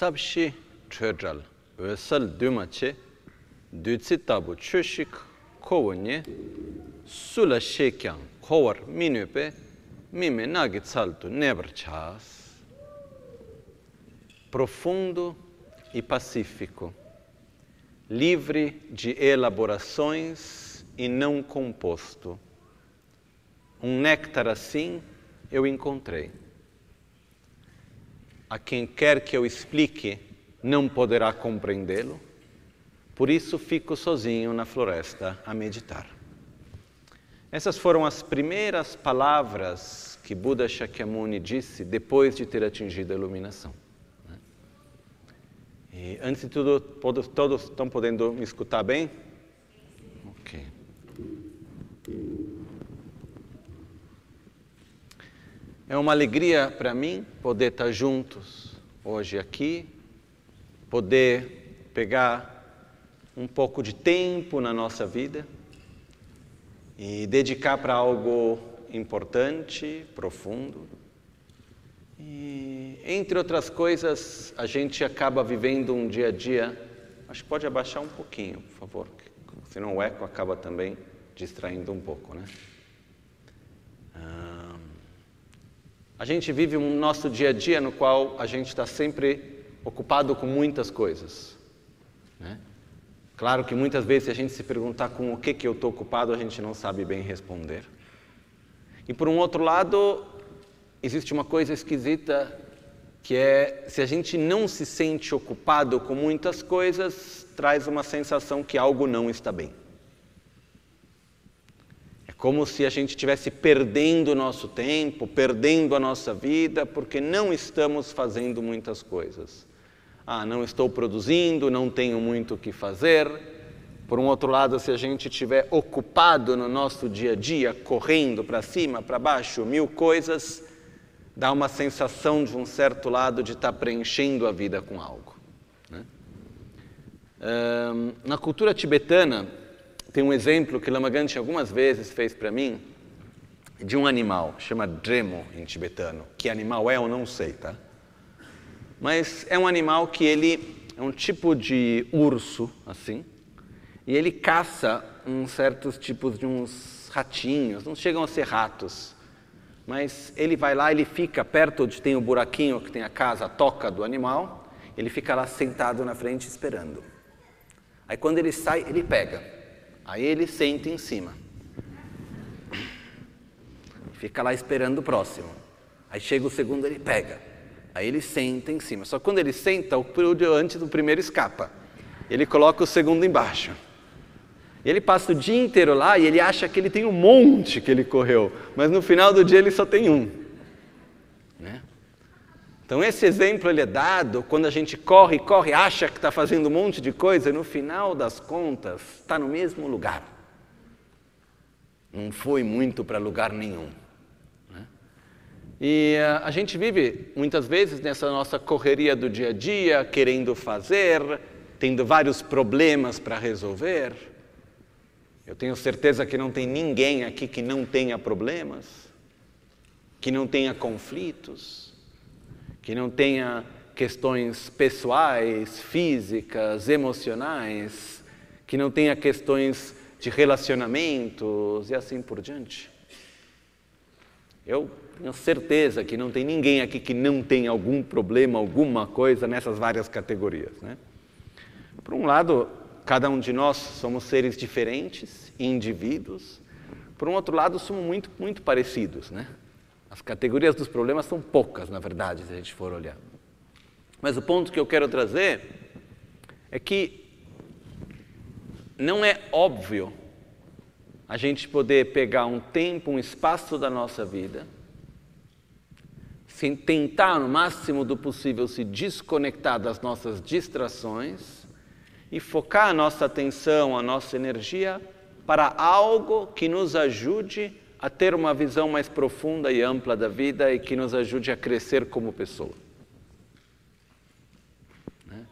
sabshi chödral ösal dümache dütsi tabu chöshik kowonye sula shekyang kowar minöpe mime nagit salto never chas profundo e pacífico. Livre de elaborações e não composto. Um néctar assim eu encontrei a quem quer que eu explique não poderá compreendê-lo, por isso fico sozinho na floresta a meditar. Essas foram as primeiras palavras que Buda Shakyamuni disse depois de ter atingido a iluminação. Né? E antes de tudo, todos, todos estão podendo me escutar bem? Ok. É uma alegria para mim poder estar juntos hoje aqui, poder pegar um pouco de tempo na nossa vida e dedicar para algo importante, profundo. E, entre outras coisas, a gente acaba vivendo um dia a dia. Acho que pode abaixar um pouquinho, por favor, senão o eco acaba também distraindo um pouco, né? A gente vive um nosso dia a dia no qual a gente está sempre ocupado com muitas coisas. Né? Claro que muitas vezes, se a gente se perguntar com o que, que eu estou ocupado, a gente não sabe bem responder. E por um outro lado, existe uma coisa esquisita que é se a gente não se sente ocupado com muitas coisas, traz uma sensação que algo não está bem como se a gente estivesse perdendo o nosso tempo, perdendo a nossa vida, porque não estamos fazendo muitas coisas. Ah, não estou produzindo, não tenho muito o que fazer. Por um outro lado, se a gente estiver ocupado no nosso dia a dia, correndo para cima, para baixo, mil coisas, dá uma sensação de um certo lado de estar preenchendo a vida com algo. Né? na cultura tibetana, tem um exemplo que Lama Ganche algumas vezes fez para mim de um animal, chama Dremo em tibetano. Que animal é, eu não sei, tá? Mas é um animal que ele é um tipo de urso, assim, e ele caça uns certos tipos de uns ratinhos, não chegam a ser ratos, mas ele vai lá, ele fica perto onde tem o buraquinho que tem a casa, a toca do animal, ele fica lá sentado na frente esperando. Aí quando ele sai, ele pega. Aí ele senta em cima. Fica lá esperando o próximo. Aí chega o segundo, ele pega. Aí ele senta em cima. Só que quando ele senta, o antes do primeiro escapa. Ele coloca o segundo embaixo. Ele passa o dia inteiro lá e ele acha que ele tem um monte que ele correu, mas no final do dia ele só tem um. Então esse exemplo ele é dado quando a gente corre, corre, acha que está fazendo um monte de coisa e no final das contas está no mesmo lugar. Não foi muito para lugar nenhum. Né? E uh, a gente vive muitas vezes nessa nossa correria do dia a dia, querendo fazer, tendo vários problemas para resolver. Eu tenho certeza que não tem ninguém aqui que não tenha problemas, que não tenha conflitos que não tenha questões pessoais, físicas, emocionais, que não tenha questões de relacionamentos e assim por diante. Eu tenho certeza que não tem ninguém aqui que não tem algum problema, alguma coisa nessas várias categorias. Né? Por um lado, cada um de nós somos seres diferentes, indivíduos. Por um outro lado, somos muito, muito parecidos, né? As categorias dos problemas são poucas, na verdade, se a gente for olhar. Mas o ponto que eu quero trazer é que não é óbvio a gente poder pegar um tempo, um espaço da nossa vida, sem tentar no máximo do possível se desconectar das nossas distrações e focar a nossa atenção, a nossa energia para algo que nos ajude a ter uma visão mais profunda e ampla da vida e que nos ajude a crescer como pessoa. Né?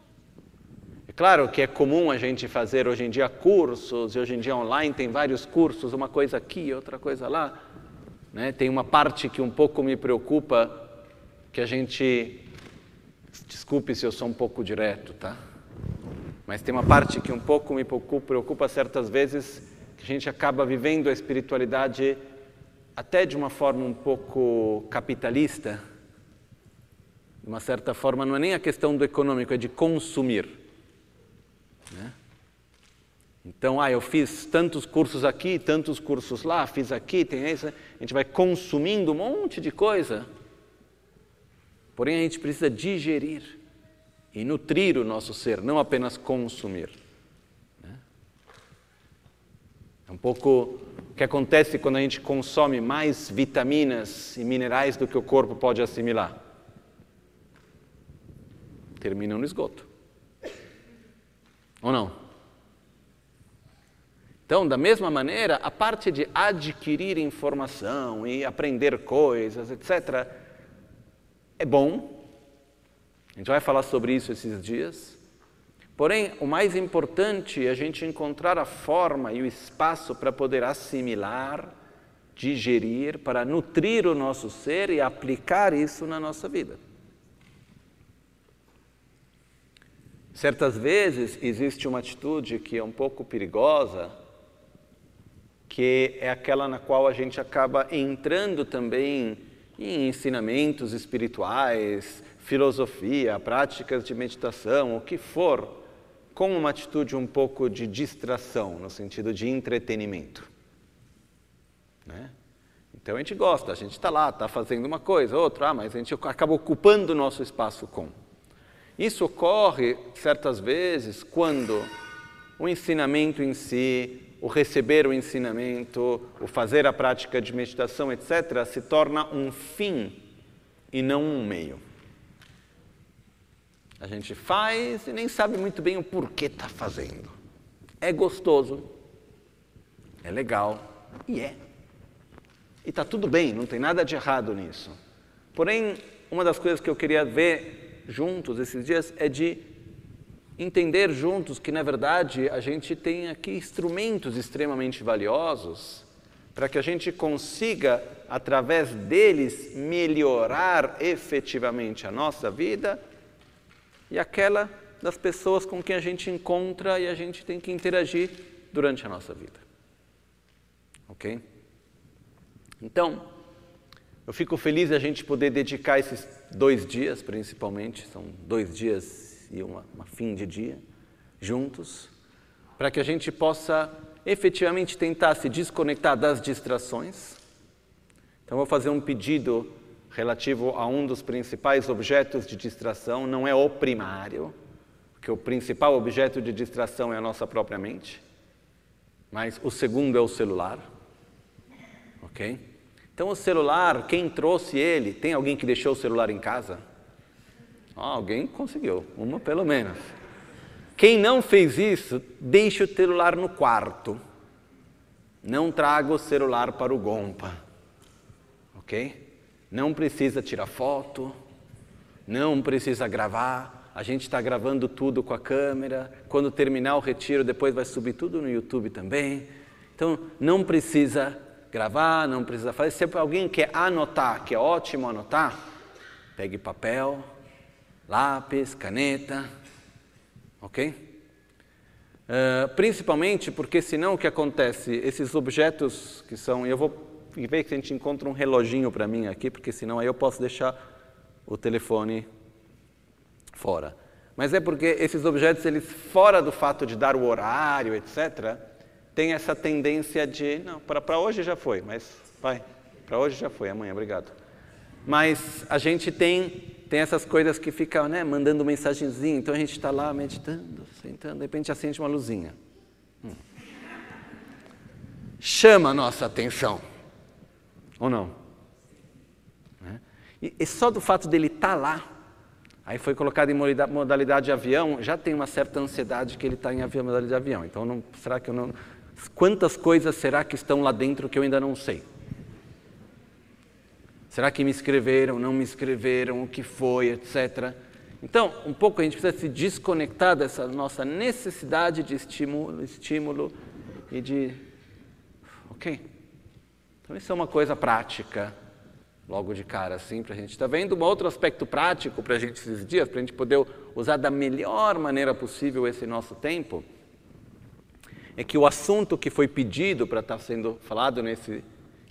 É claro que é comum a gente fazer hoje em dia cursos, e hoje em dia online tem vários cursos, uma coisa aqui, outra coisa lá. Né? Tem uma parte que um pouco me preocupa, que a gente Desculpe se eu sou um pouco direto, tá? Mas tem uma parte que um pouco me preocupa, preocupa certas vezes, que a gente acaba vivendo a espiritualidade até de uma forma um pouco capitalista. De uma certa forma, não é nem a questão do econômico, é de consumir. Né? Então, ah, eu fiz tantos cursos aqui, tantos cursos lá, fiz aqui, tem isso. A gente vai consumindo um monte de coisa. Porém, a gente precisa digerir e nutrir o nosso ser, não apenas consumir. Né? É um pouco o que acontece quando a gente consome mais vitaminas e minerais do que o corpo pode assimilar. Termina no esgoto. Ou não? Então, da mesma maneira, a parte de adquirir informação e aprender coisas, etc., é bom. A gente vai falar sobre isso esses dias. Porém, o mais importante é a gente encontrar a forma e o espaço para poder assimilar, digerir, para nutrir o nosso ser e aplicar isso na nossa vida. Certas vezes existe uma atitude que é um pouco perigosa, que é aquela na qual a gente acaba entrando também em ensinamentos espirituais, filosofia, práticas de meditação, o que for, com uma atitude um pouco de distração, no sentido de entretenimento. Né? Então a gente gosta, a gente está lá, está fazendo uma coisa, outra, ah, mas a gente acaba ocupando o nosso espaço com. Isso ocorre certas vezes quando o ensinamento em si, o receber o ensinamento, o fazer a prática de meditação, etc., se torna um fim e não um meio. A gente faz e nem sabe muito bem o porquê está fazendo. É gostoso, é legal e é. E está tudo bem, não tem nada de errado nisso. Porém, uma das coisas que eu queria ver juntos esses dias é de entender juntos que, na verdade, a gente tem aqui instrumentos extremamente valiosos para que a gente consiga, através deles, melhorar efetivamente a nossa vida e aquela das pessoas com quem a gente encontra e a gente tem que interagir durante a nossa vida. Ok? Então, eu fico feliz de a gente poder dedicar esses dois dias, principalmente, são dois dias e uma, uma fim de dia juntos, para que a gente possa efetivamente tentar se desconectar das distrações. Então, vou fazer um pedido relativo a um dos principais objetos de distração, não é o primário, porque o principal objeto de distração é a nossa própria mente, mas o segundo é o celular. Ok? Então, o celular, quem trouxe ele? Tem alguém que deixou o celular em casa? alguém conseguiu, uma pelo menos. Quem não fez isso, deixe o celular no quarto. Não traga o celular para o Gompa. Ok? Não precisa tirar foto, não precisa gravar. A gente está gravando tudo com a câmera. Quando terminar o retiro, depois vai subir tudo no YouTube também. Então, não precisa gravar, não precisa fazer. Se alguém quer anotar, que é ótimo anotar, pegue papel, lápis, caneta, ok? Uh, principalmente porque senão o que acontece, esses objetos que são, eu vou ver que a gente encontra um reloginho para mim aqui, porque senão aí eu posso deixar o telefone fora. Mas é porque esses objetos, eles fora do fato de dar o horário, etc., tem essa tendência de, não, para hoje já foi, mas vai, para hoje já foi, amanhã, obrigado. Mas a gente tem tem essas coisas que ficam né, mandando mensagenzinha, então a gente está lá meditando, sentando, de repente acende uma luzinha. Hum. Chama a nossa atenção, ou não? Né? E, só do fato dele estar tá lá, aí foi colocado em modalidade de avião, já tem uma certa ansiedade que ele está em avião, modalidade de avião. Então, não, será que eu não. Quantas coisas será que estão lá dentro que eu ainda não sei? Será que me escreveram, não me escreveram, o que foi, etc. Então, um pouco a gente precisa se desconectar dessa nossa necessidade de estímulo, estímulo e de. Ok. Então, isso é uma coisa prática. logo de cara assim para a gente estar tá vendo. Um outro aspecto prático para a gente esses dias, para a gente poder usar da melhor maneira possível esse nosso tempo, é que o assunto que foi pedido para estar tá sendo falado nesse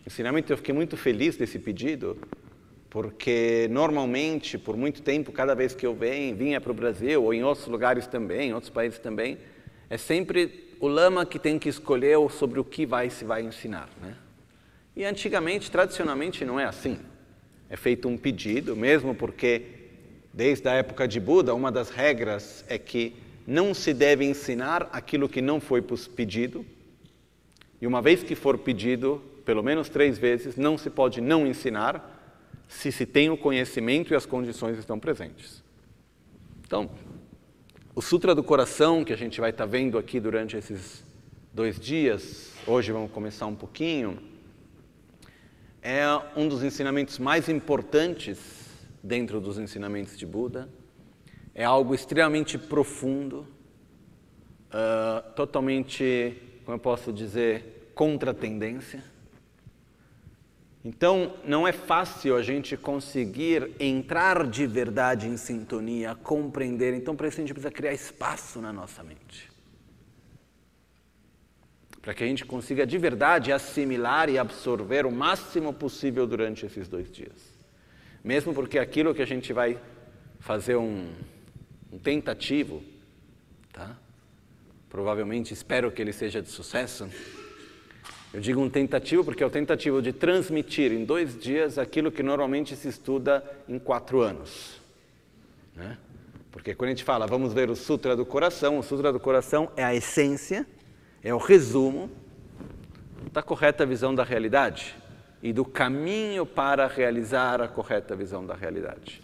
ensinamento, eu fiquei muito feliz desse pedido, porque normalmente, por muito tempo, cada vez que eu venho, vinha para o Brasil, ou em outros lugares também, em outros países também, é sempre o lama que tem que escolher sobre o que vai se vai ensinar. Né? E antigamente, tradicionalmente, não é assim. É feito um pedido, mesmo porque desde a época de Buda, uma das regras é que não se deve ensinar aquilo que não foi pedido. E uma vez que for pedido, pelo menos três vezes, não se pode não ensinar se se tem o conhecimento e as condições estão presentes. Então, o Sutra do Coração, que a gente vai estar vendo aqui durante esses dois dias, hoje vamos começar um pouquinho, é um dos ensinamentos mais importantes dentro dos ensinamentos de Buda. É algo extremamente profundo, uh, totalmente, como eu posso dizer, contra a tendência. Então, não é fácil a gente conseguir entrar de verdade em sintonia, compreender. Então, para isso, a gente precisa criar espaço na nossa mente. Para que a gente consiga de verdade assimilar e absorver o máximo possível durante esses dois dias. Mesmo porque aquilo que a gente vai fazer um, um tentativo, tá? provavelmente espero que ele seja de sucesso eu digo um tentativo porque é o tentativo de transmitir em dois dias aquilo que normalmente se estuda em quatro anos. Né? Porque quando a gente fala, vamos ver o Sutra do Coração, o Sutra do Coração é a essência, é o resumo da correta visão da realidade e do caminho para realizar a correta visão da realidade.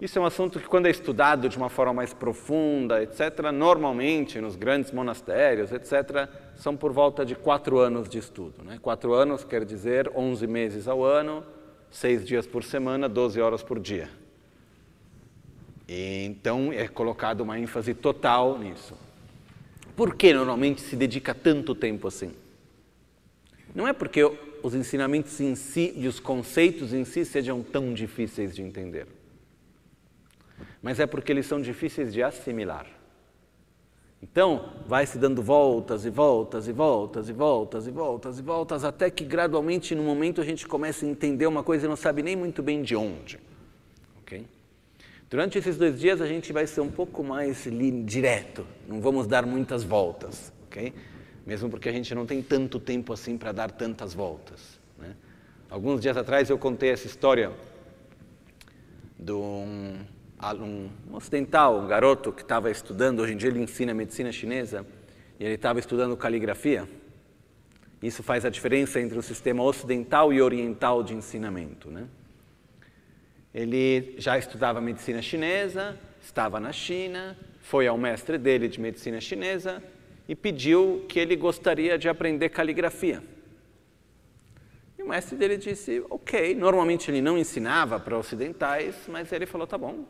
Isso é um assunto que, quando é estudado de uma forma mais profunda, etc., normalmente nos grandes monastérios, etc., são por volta de quatro anos de estudo. Né? Quatro anos quer dizer 11 meses ao ano, seis dias por semana, 12 horas por dia. E, então é colocado uma ênfase total nisso. Por que normalmente se dedica tanto tempo assim? Não é porque os ensinamentos em si e os conceitos em si sejam tão difíceis de entender mas é porque eles são difíceis de assimilar. Então, vai se dando voltas e voltas e voltas e voltas e voltas e voltas, até que gradualmente, no momento, a gente começa a entender uma coisa e não sabe nem muito bem de onde. Okay? Durante esses dois dias, a gente vai ser um pouco mais direto, não vamos dar muitas voltas, ok? Mesmo porque a gente não tem tanto tempo assim para dar tantas voltas. Né? Alguns dias atrás eu contei essa história de um um ocidental, um garoto que estava estudando, hoje em dia ele ensina medicina chinesa, e ele estava estudando caligrafia. Isso faz a diferença entre o sistema ocidental e oriental de ensinamento. Né? Ele já estudava medicina chinesa, estava na China, foi ao mestre dele de medicina chinesa e pediu que ele gostaria de aprender caligrafia. E o mestre dele disse, ok, normalmente ele não ensinava para ocidentais, mas ele falou, tá bom,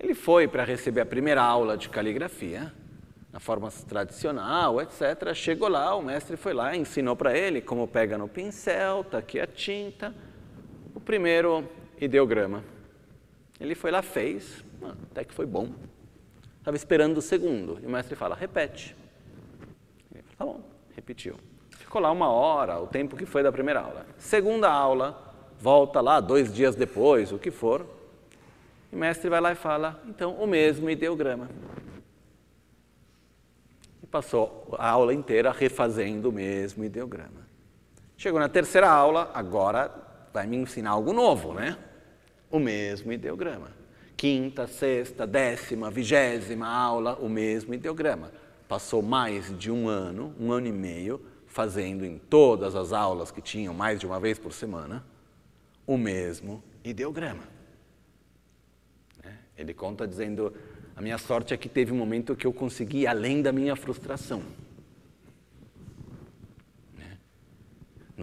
ele foi para receber a primeira aula de caligrafia, na forma tradicional, etc. Chegou lá, o mestre foi lá, ensinou para ele como pega no pincel, está aqui a tinta, o primeiro ideograma. Ele foi lá, fez, até que foi bom. Estava esperando o segundo, e o mestre fala, repete. Ele falou, tá bom, repetiu. Ficou lá uma hora, o tempo que foi da primeira aula. Segunda aula, volta lá, dois dias depois, o que for, o mestre vai lá e fala, então, o mesmo ideograma. E passou a aula inteira refazendo o mesmo ideograma. Chegou na terceira aula, agora vai me ensinar algo novo, né? O mesmo ideograma. Quinta, sexta, décima, vigésima aula, o mesmo ideograma. Passou mais de um ano, um ano e meio, fazendo em todas as aulas que tinham mais de uma vez por semana, o mesmo ideograma. Ele conta dizendo: A minha sorte é que teve um momento que eu consegui além da minha frustração.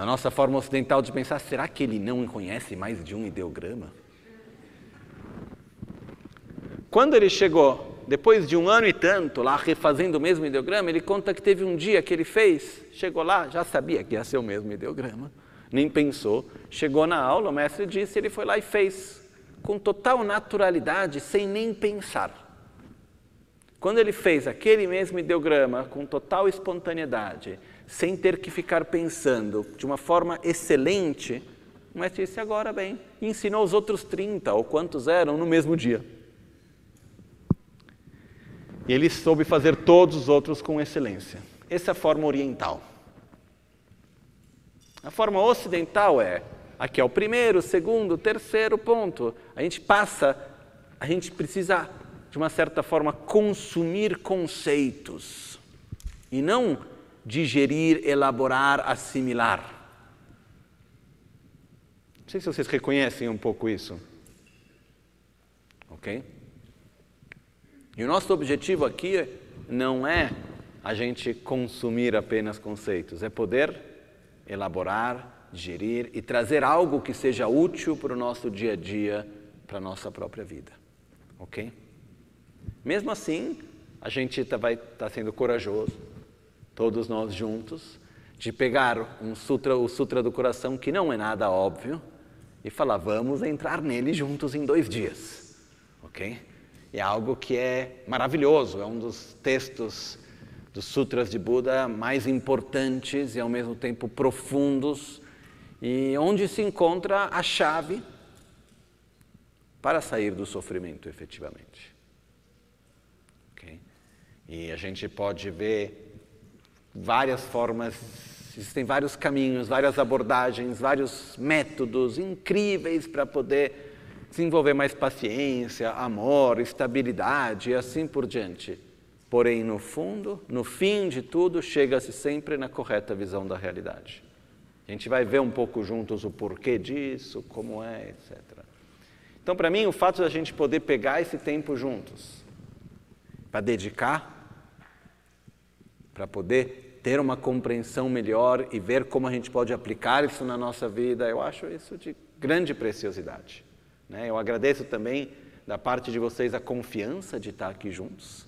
Na nossa forma ocidental de pensar, será que ele não conhece mais de um ideograma? Quando ele chegou, depois de um ano e tanto, lá refazendo o mesmo ideograma, ele conta que teve um dia que ele fez, chegou lá, já sabia que ia ser o mesmo ideograma, nem pensou. Chegou na aula, o mestre disse, ele foi lá e fez, com total naturalidade, sem nem pensar. Quando ele fez aquele mesmo ideograma com total espontaneidade, sem ter que ficar pensando, de uma forma excelente, mestre disse: agora bem, e ensinou os outros 30, ou quantos eram, no mesmo dia. E ele soube fazer todos os outros com excelência. Essa é a forma oriental. A forma ocidental é: aqui é o primeiro, segundo, terceiro ponto. A gente passa, a gente precisa, de uma certa forma, consumir conceitos e não digerir, elaborar, assimilar. Não sei se vocês reconhecem um pouco isso. Ok? E o nosso objetivo aqui não é a gente consumir apenas conceitos, é poder elaborar, digerir e trazer algo que seja útil para o nosso dia a dia, para a nossa própria vida. Ok? Mesmo assim, a gente tá, vai estar tá sendo corajoso, todos nós juntos, de pegar um sutra, o Sutra do Coração, que não é nada óbvio, e falar, vamos entrar nele juntos em dois dias. Ok? É algo que é maravilhoso, é um dos textos dos Sutras de Buda mais importantes e ao mesmo tempo profundos, e onde se encontra a chave para sair do sofrimento efetivamente. Okay? E a gente pode ver várias formas, existem vários caminhos, várias abordagens, vários métodos incríveis para poder desenvolver mais paciência, amor, estabilidade e assim por diante. Porém, no fundo, no fim de tudo, chega-se sempre na correta visão da realidade. A gente vai ver um pouco juntos o porquê disso, como é, etc. Então, para mim, o fato de a gente poder pegar esse tempo juntos, para dedicar, para poder ter uma compreensão melhor e ver como a gente pode aplicar isso na nossa vida, eu acho isso de grande preciosidade. Né? Eu agradeço também da parte de vocês a confiança de estar aqui juntos.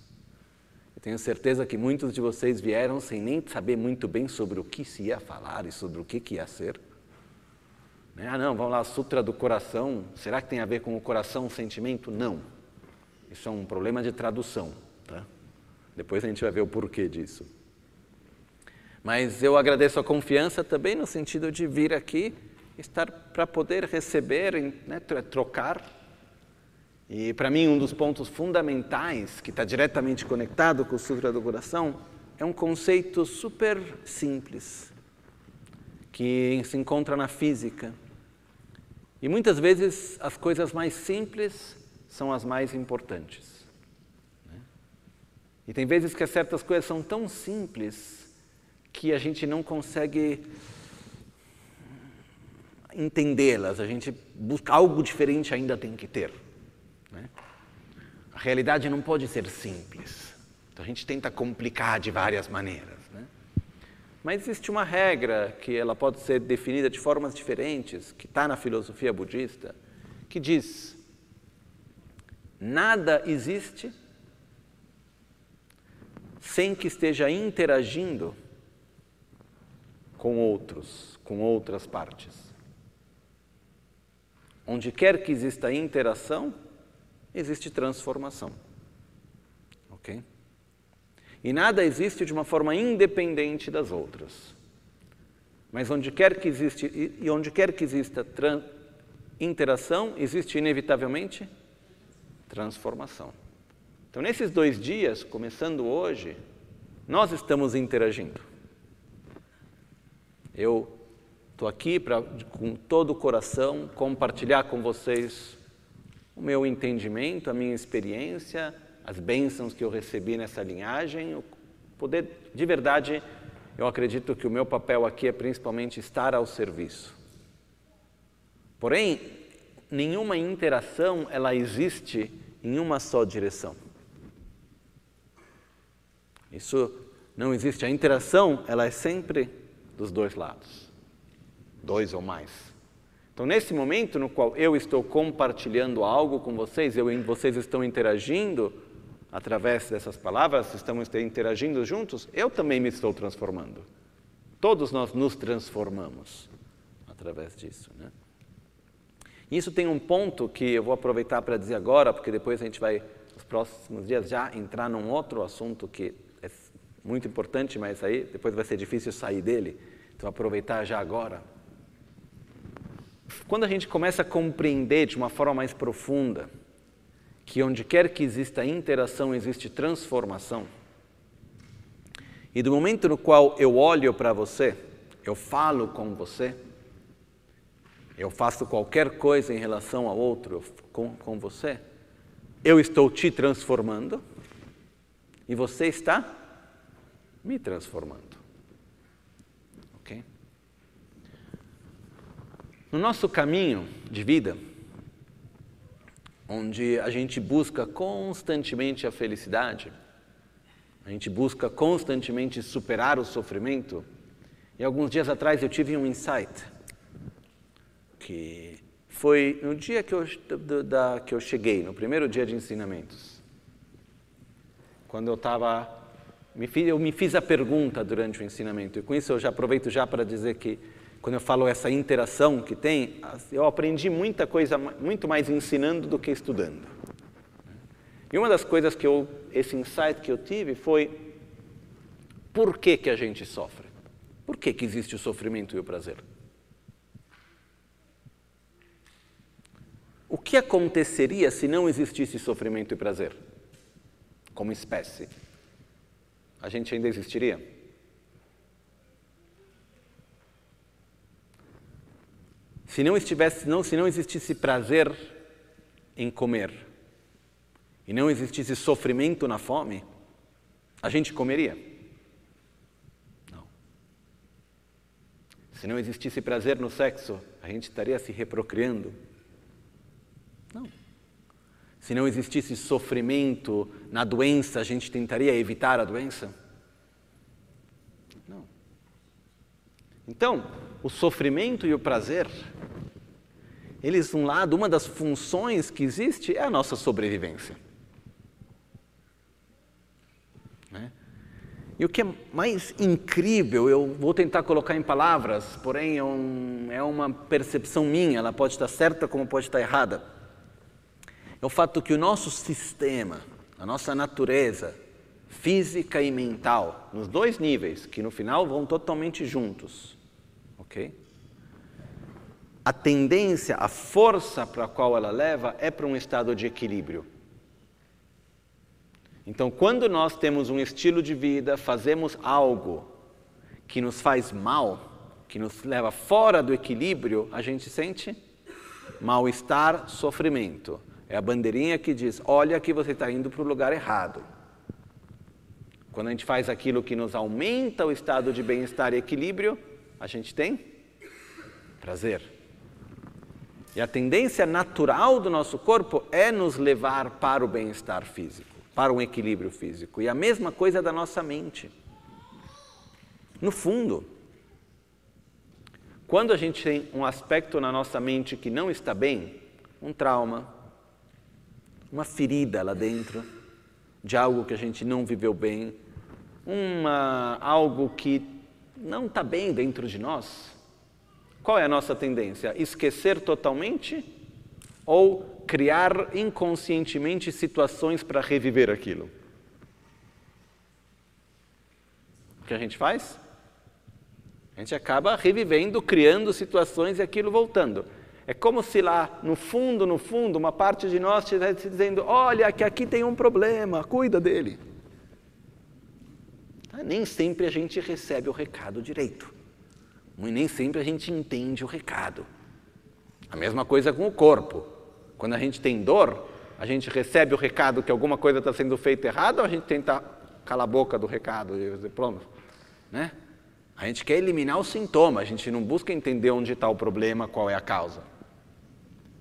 Tenho certeza que muitos de vocês vieram sem nem saber muito bem sobre o que se ia falar e sobre o que, que ia ser. Né? Ah, não, vamos lá, Sutra do Coração. Será que tem a ver com o coração, o sentimento? Não. Isso é um problema de tradução. Tá? Depois a gente vai ver o porquê disso. Mas eu agradeço a confiança também no sentido de vir aqui, estar para poder receber, né, trocar e para mim, um dos pontos fundamentais, que está diretamente conectado com o Sutra do Coração, é um conceito super simples, que se encontra na física. E muitas vezes as coisas mais simples são as mais importantes. Né? E tem vezes que certas coisas são tão simples que a gente não consegue entendê-las, a gente busca algo diferente ainda tem que ter. Né? A realidade não pode ser simples. Então a gente tenta complicar de várias maneiras. Né? Mas existe uma regra que ela pode ser definida de formas diferentes, que está na filosofia budista, que diz: nada existe sem que esteja interagindo com outros, com outras partes. Onde quer que exista interação, existe transformação. Ok? E nada existe de uma forma independente das outras. Mas onde quer que existe e onde quer que exista interação, existe inevitavelmente transformação. Então, nesses dois dias, começando hoje, nós estamos interagindo. Eu estou aqui para, com todo o coração, compartilhar com vocês o meu entendimento, a minha experiência, as bênçãos que eu recebi nessa linhagem, o poder, de verdade, eu acredito que o meu papel aqui é principalmente estar ao serviço. Porém, nenhuma interação ela existe em uma só direção. Isso não existe. A interação ela é sempre dos dois lados, dois ou mais. Então, nesse momento no qual eu estou compartilhando algo com vocês, eu vocês estão interagindo através dessas palavras, estamos interagindo juntos, eu também me estou transformando. Todos nós nos transformamos através disso. Né? Isso tem um ponto que eu vou aproveitar para dizer agora, porque depois a gente vai, nos próximos dias, já entrar num outro assunto que muito importante, mas aí depois vai ser difícil sair dele. Então, aproveitar já agora. Quando a gente começa a compreender de uma forma mais profunda que onde quer que exista interação, existe transformação, e do momento no qual eu olho para você, eu falo com você, eu faço qualquer coisa em relação ao outro com, com você, eu estou te transformando e você está me transformando. Ok? No nosso caminho de vida, onde a gente busca constantemente a felicidade, a gente busca constantemente superar o sofrimento, e alguns dias atrás eu tive um insight, que foi no dia que eu, da, que eu cheguei, no primeiro dia de ensinamentos. Quando eu estava. Eu me fiz a pergunta durante o ensinamento, e com isso eu já aproveito já para dizer que, quando eu falo essa interação que tem, eu aprendi muita coisa, muito mais ensinando do que estudando. E uma das coisas que eu, esse insight que eu tive foi por que, que a gente sofre? Por que, que existe o sofrimento e o prazer? O que aconteceria se não existisse sofrimento e prazer? Como espécie? A gente ainda existiria? Se não, estivesse, não, se não existisse prazer em comer e não existisse sofrimento na fome, a gente comeria? Se não existisse prazer no sexo, a gente estaria se reprocriando? Não. Se não existisse sofrimento na doença, a gente tentaria evitar a doença? Não. Então, o sofrimento e o prazer, eles, um lado, uma das funções que existe é a nossa sobrevivência. Né? E o que é mais incrível, eu vou tentar colocar em palavras, porém é, um, é uma percepção minha, ela pode estar certa como pode estar errada. É o fato que o nosso sistema, a nossa natureza física e mental, nos dois níveis, que no final vão totalmente juntos, ok? A tendência, a força para a qual ela leva é para um estado de equilíbrio. Então, quando nós temos um estilo de vida, fazemos algo que nos faz mal, que nos leva fora do equilíbrio, a gente sente mal-estar, sofrimento. É a bandeirinha que diz: olha que você está indo para o lugar errado. Quando a gente faz aquilo que nos aumenta o estado de bem-estar e equilíbrio, a gente tem prazer. E a tendência natural do nosso corpo é nos levar para o bem-estar físico para um equilíbrio físico. E a mesma coisa da nossa mente. No fundo, quando a gente tem um aspecto na nossa mente que não está bem, um trauma, uma ferida lá dentro, de algo que a gente não viveu bem, uma, algo que não está bem dentro de nós, qual é a nossa tendência? Esquecer totalmente ou criar inconscientemente situações para reviver aquilo. O que a gente faz? A gente acaba revivendo, criando situações e aquilo voltando. É como se lá no fundo, no fundo, uma parte de nós estivesse dizendo: olha, que aqui tem um problema, cuida dele. Ah, nem sempre a gente recebe o recado direito. Nem sempre a gente entende o recado. A mesma coisa com o corpo. Quando a gente tem dor, a gente recebe o recado que alguma coisa está sendo feita errada ou a gente tenta calar a boca do recado e dizer, pronto, né? A gente quer eliminar o sintoma, a gente não busca entender onde está o problema, qual é a causa.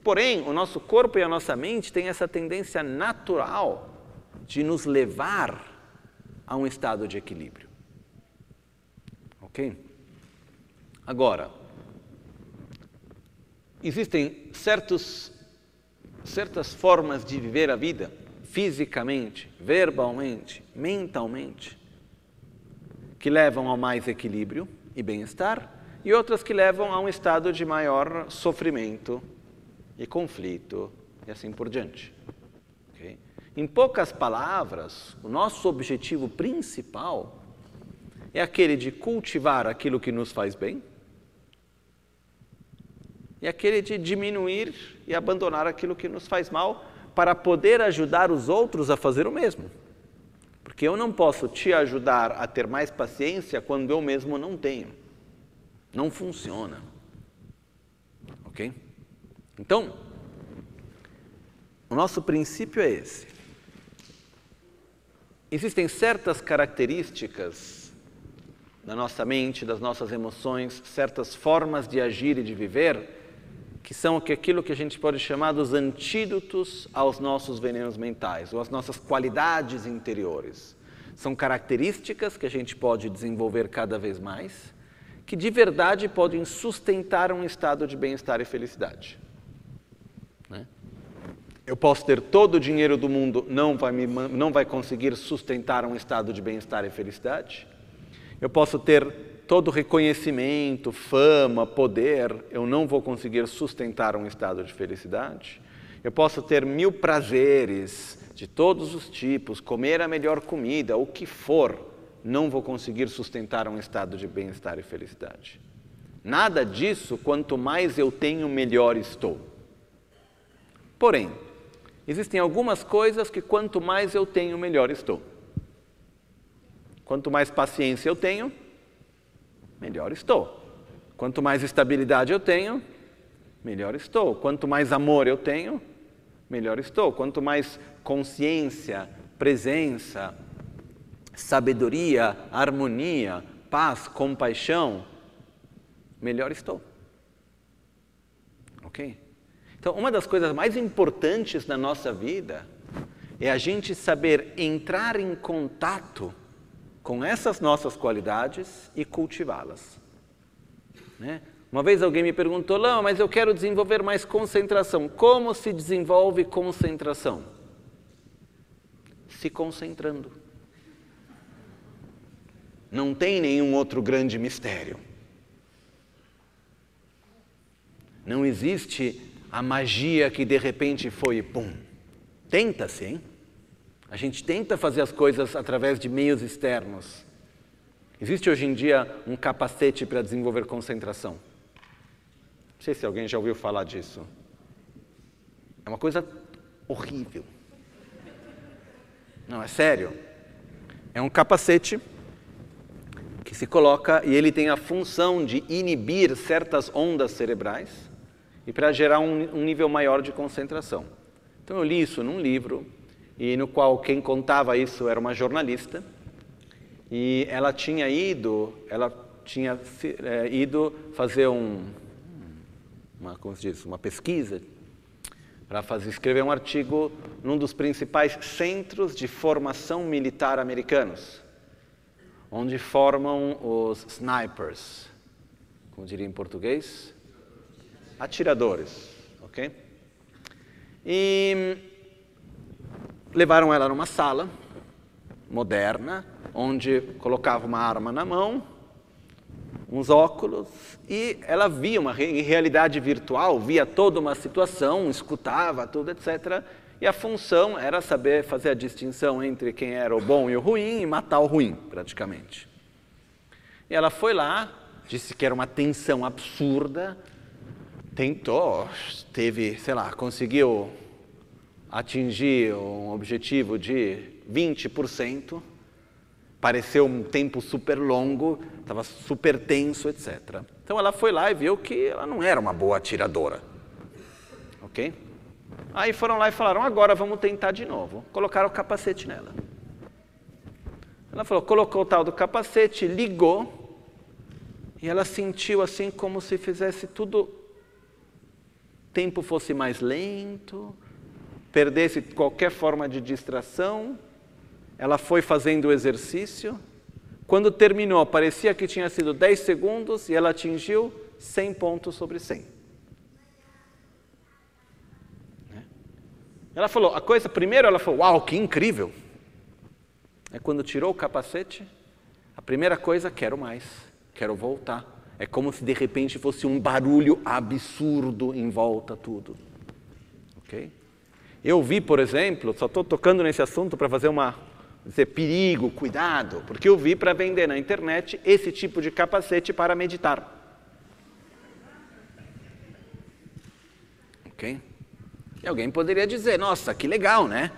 Porém, o nosso corpo e a nossa mente têm essa tendência natural de nos levar a um estado de equilíbrio. Ok? Agora, existem certos certas formas de viver a vida, fisicamente, verbalmente, mentalmente, que levam ao mais equilíbrio e bem-estar, e outras que levam a um estado de maior sofrimento e conflito e assim por diante. Okay? Em poucas palavras, o nosso objetivo principal é aquele de cultivar aquilo que nos faz bem e aquele de diminuir e abandonar aquilo que nos faz mal para poder ajudar os outros a fazer o mesmo. Porque eu não posso te ajudar a ter mais paciência quando eu mesmo não tenho. Não funciona. Ok? Então, o nosso princípio é esse. Existem certas características da nossa mente, das nossas emoções, certas formas de agir e de viver que são aquilo que a gente pode chamar dos antídotos aos nossos venenos mentais, ou às nossas qualidades interiores. São características que a gente pode desenvolver cada vez mais, que de verdade podem sustentar um estado de bem-estar e felicidade. Né? Eu posso ter todo o dinheiro do mundo, não vai, me, não vai conseguir sustentar um estado de bem-estar e felicidade. Eu posso ter todo reconhecimento, fama, poder, eu não vou conseguir sustentar um estado de felicidade. Eu posso ter mil prazeres de todos os tipos, comer a melhor comida, o que for, não vou conseguir sustentar um estado de bem-estar e felicidade. Nada disso, quanto mais eu tenho, melhor estou. Porém, existem algumas coisas que quanto mais eu tenho, melhor estou. Quanto mais paciência eu tenho, melhor estou. Quanto mais estabilidade eu tenho, melhor estou. Quanto mais amor eu tenho, melhor estou. Quanto mais consciência, presença, sabedoria, harmonia, paz, compaixão, melhor estou. Ok? Então, uma das coisas mais importantes na nossa vida é a gente saber entrar em contato com essas nossas qualidades e cultivá-las. Né? Uma vez alguém me perguntou, Lama, mas eu quero desenvolver mais concentração. Como se desenvolve concentração? Se concentrando. Não tem nenhum outro grande mistério. Não existe a magia que de repente foi pum. Tenta-se, hein? A gente tenta fazer as coisas através de meios externos. Existe hoje em dia um capacete para desenvolver concentração. Não sei se alguém já ouviu falar disso. É uma coisa horrível. Não, é sério. É um capacete que se coloca e ele tem a função de inibir certas ondas cerebrais e para gerar um, um nível maior de concentração. Então eu li isso num livro e no qual quem contava isso era uma jornalista e ela tinha ido, ela tinha é, ido fazer um, uma, como se diz, uma pesquisa para fazer escrever um artigo num dos principais centros de formação militar americanos, onde formam os snipers, como diria em português, atiradores, ok? E levaram ela numa sala moderna, onde colocava uma arma na mão, uns óculos, e ela via uma realidade virtual, via toda uma situação, escutava tudo, etc. E a função era saber fazer a distinção entre quem era o bom e o ruim e matar o ruim, praticamente. E ela foi lá, disse que era uma tensão absurda, tentou, teve, sei lá, conseguiu atingir um objetivo de 20%, pareceu um tempo super longo, estava super tenso, etc. Então ela foi lá e viu que ela não era uma boa atiradora. Ok? Aí foram lá e falaram: agora vamos tentar de novo. Colocaram o capacete nela. Ela falou: colocou o tal do capacete, ligou, e ela sentiu assim como se fizesse tudo. Tempo fosse mais lento, perdesse qualquer forma de distração, ela foi fazendo o exercício. Quando terminou, parecia que tinha sido 10 segundos e ela atingiu 100 pontos sobre 100. Né? Ela falou, a coisa, primeiro ela falou, uau, que incrível. É quando tirou o capacete, a primeira coisa, quero mais, quero voltar. É como se de repente fosse um barulho absurdo em volta tudo. Ok? Eu vi, por exemplo, só estou tocando nesse assunto para fazer uma dizer perigo, cuidado, porque eu vi para vender na internet esse tipo de capacete para meditar. Ok? E alguém poderia dizer: nossa, que legal, né?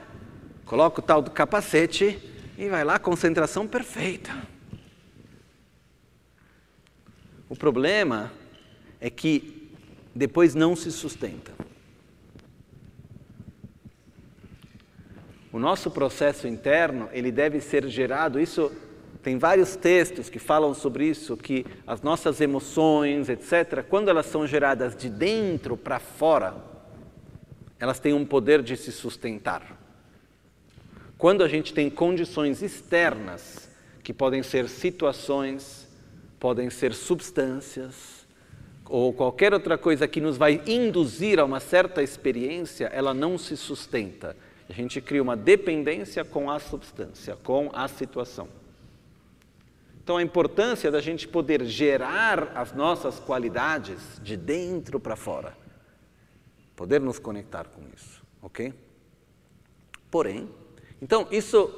Coloca o tal do capacete e vai lá, concentração perfeita. O problema é que depois não se sustenta. O nosso processo interno, ele deve ser gerado, isso tem vários textos que falam sobre isso, que as nossas emoções, etc., quando elas são geradas de dentro para fora, elas têm um poder de se sustentar. Quando a gente tem condições externas, que podem ser situações, podem ser substâncias, ou qualquer outra coisa que nos vai induzir a uma certa experiência, ela não se sustenta. A gente cria uma dependência com a substância, com a situação. Então, a importância da gente poder gerar as nossas qualidades de dentro para fora, poder nos conectar com isso, ok? Porém, então isso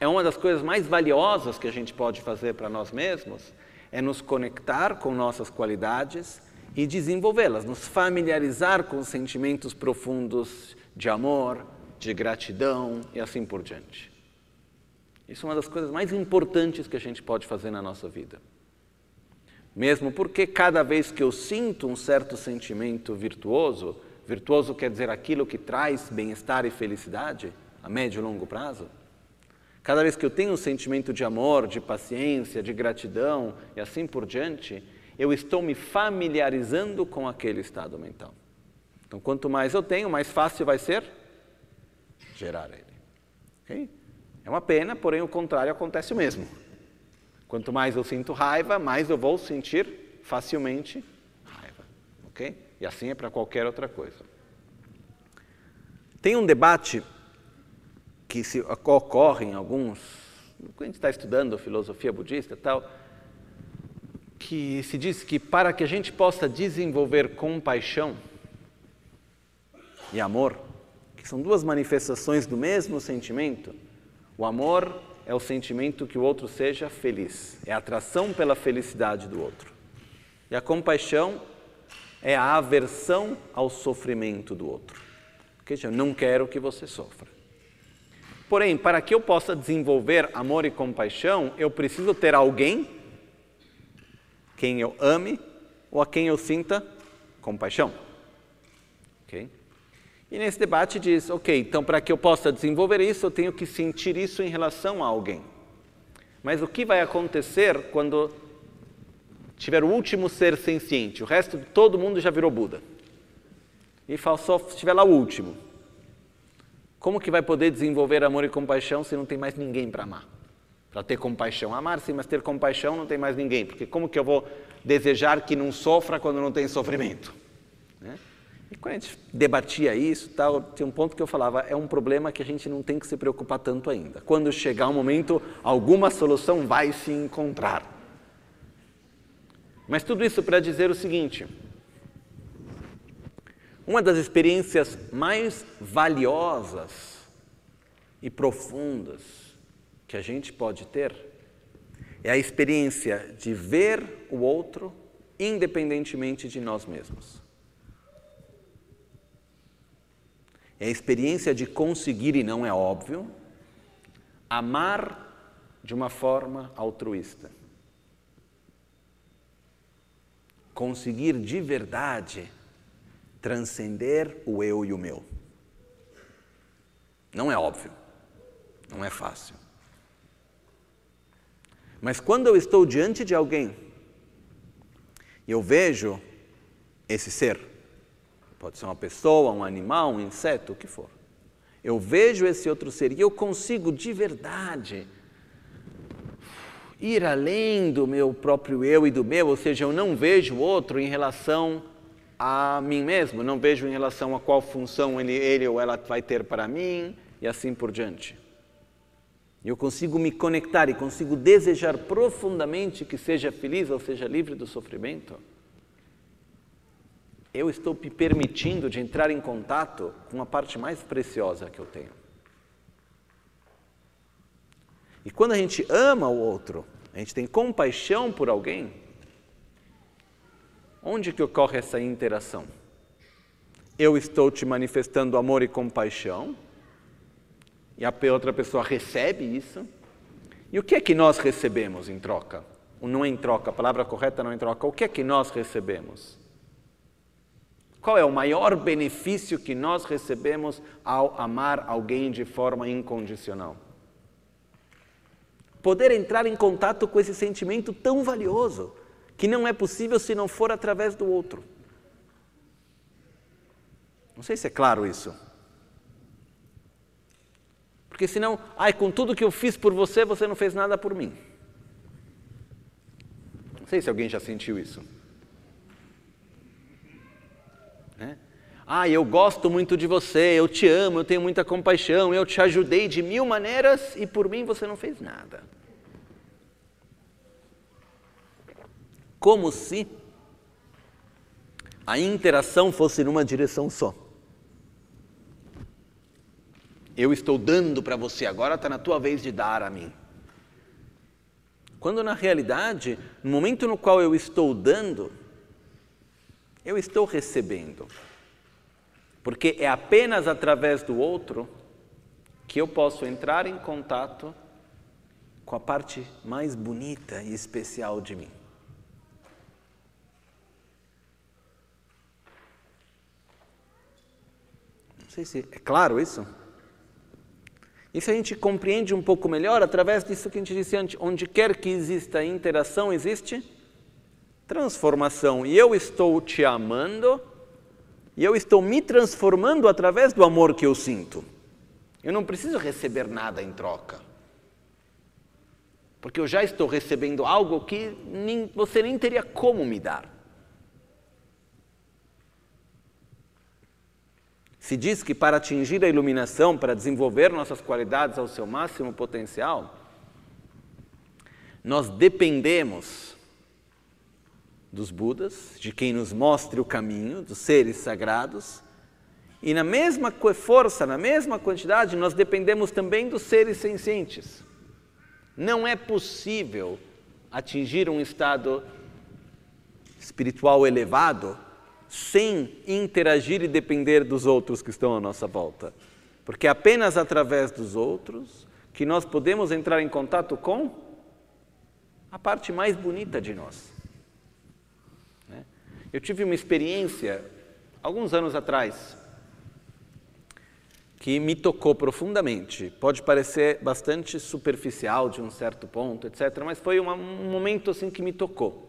é uma das coisas mais valiosas que a gente pode fazer para nós mesmos, é nos conectar com nossas qualidades e desenvolvê-las, nos familiarizar com sentimentos profundos de amor, de gratidão e assim por diante. Isso é uma das coisas mais importantes que a gente pode fazer na nossa vida. Mesmo porque cada vez que eu sinto um certo sentimento virtuoso, virtuoso quer dizer aquilo que traz bem-estar e felicidade a médio e longo prazo, cada vez que eu tenho um sentimento de amor, de paciência, de gratidão e assim por diante, eu estou me familiarizando com aquele estado mental. Então, quanto mais eu tenho, mais fácil vai ser gerar ele. Okay? É uma pena, porém o contrário acontece o mesmo. Quanto mais eu sinto raiva, mais eu vou sentir facilmente raiva. Ok? E assim é para qualquer outra coisa. Tem um debate que se ocorre em alguns, quando a gente está estudando filosofia budista e tal, que se diz que para que a gente possa desenvolver compaixão e amor, que são duas manifestações do mesmo sentimento. O amor é o sentimento que o outro seja feliz, é a atração pela felicidade do outro. E a compaixão é a aversão ao sofrimento do outro. Porque eu não quero que você sofra. Porém, para que eu possa desenvolver amor e compaixão, eu preciso ter alguém quem eu ame ou a quem eu sinta compaixão. Okay? E nesse debate diz, ok, então para que eu possa desenvolver isso, eu tenho que sentir isso em relação a alguém. Mas o que vai acontecer quando tiver o último ser senciente? O resto, todo mundo já virou Buda. E só estiver lá o último. Como que vai poder desenvolver amor e compaixão se não tem mais ninguém para amar? Para ter compaixão. Amar sim, mas ter compaixão não tem mais ninguém. Porque como que eu vou desejar que não sofra quando não tem sofrimento? Né? E quando a gente debatia isso, tal, tinha um ponto que eu falava, é um problema que a gente não tem que se preocupar tanto ainda. Quando chegar o um momento, alguma solução vai se encontrar. Mas tudo isso para dizer o seguinte: uma das experiências mais valiosas e profundas que a gente pode ter é a experiência de ver o outro independentemente de nós mesmos. É a experiência de conseguir, e não é óbvio, amar de uma forma altruísta. Conseguir de verdade transcender o eu e o meu. Não é óbvio, não é fácil. Mas quando eu estou diante de alguém e eu vejo esse ser, Pode ser uma pessoa, um animal, um inseto, o que for. Eu vejo esse outro ser e eu consigo de verdade ir além do meu próprio eu e do meu, ou seja, eu não vejo o outro em relação a mim mesmo, não vejo em relação a qual função ele, ele ou ela vai ter para mim e assim por diante. eu consigo me conectar e consigo desejar profundamente que seja feliz ou seja livre do sofrimento, eu estou me permitindo de entrar em contato com a parte mais preciosa que eu tenho. E quando a gente ama o outro, a gente tem compaixão por alguém, onde que ocorre essa interação? Eu estou te manifestando amor e compaixão, e a outra pessoa recebe isso. E o que é que nós recebemos em troca? O não em troca, a palavra correta não em troca. O que é que nós recebemos? Qual é o maior benefício que nós recebemos ao amar alguém de forma incondicional? Poder entrar em contato com esse sentimento tão valioso, que não é possível se não for através do outro. Não sei se é claro isso. Porque senão, ai, com tudo que eu fiz por você, você não fez nada por mim. Não sei se alguém já sentiu isso. Né? Ah, eu gosto muito de você, eu te amo, eu tenho muita compaixão, eu te ajudei de mil maneiras e por mim você não fez nada. Como se a interação fosse numa direção só. Eu estou dando para você, agora está na tua vez de dar a mim. Quando na realidade, no momento no qual eu estou dando, eu estou recebendo. Porque é apenas através do outro que eu posso entrar em contato com a parte mais bonita e especial de mim. Sei se é claro isso. Isso a gente compreende um pouco melhor através disso que a gente disse antes: onde quer que exista interação, existe transformação. E eu estou te amando, e eu estou me transformando através do amor que eu sinto. Eu não preciso receber nada em troca. Porque eu já estou recebendo algo que nem, você nem teria como me dar. Se diz que para atingir a iluminação, para desenvolver nossas qualidades ao seu máximo potencial, nós dependemos dos Budas, de quem nos mostre o caminho, dos seres sagrados, e na mesma força, na mesma quantidade, nós dependemos também dos seres sencientes. Não é possível atingir um estado espiritual elevado sem interagir e depender dos outros que estão à nossa volta. Porque é apenas através dos outros que nós podemos entrar em contato com a parte mais bonita de nós. Né? Eu tive uma experiência, alguns anos atrás, que me tocou profundamente. Pode parecer bastante superficial de um certo ponto, etc., mas foi um momento assim que me tocou,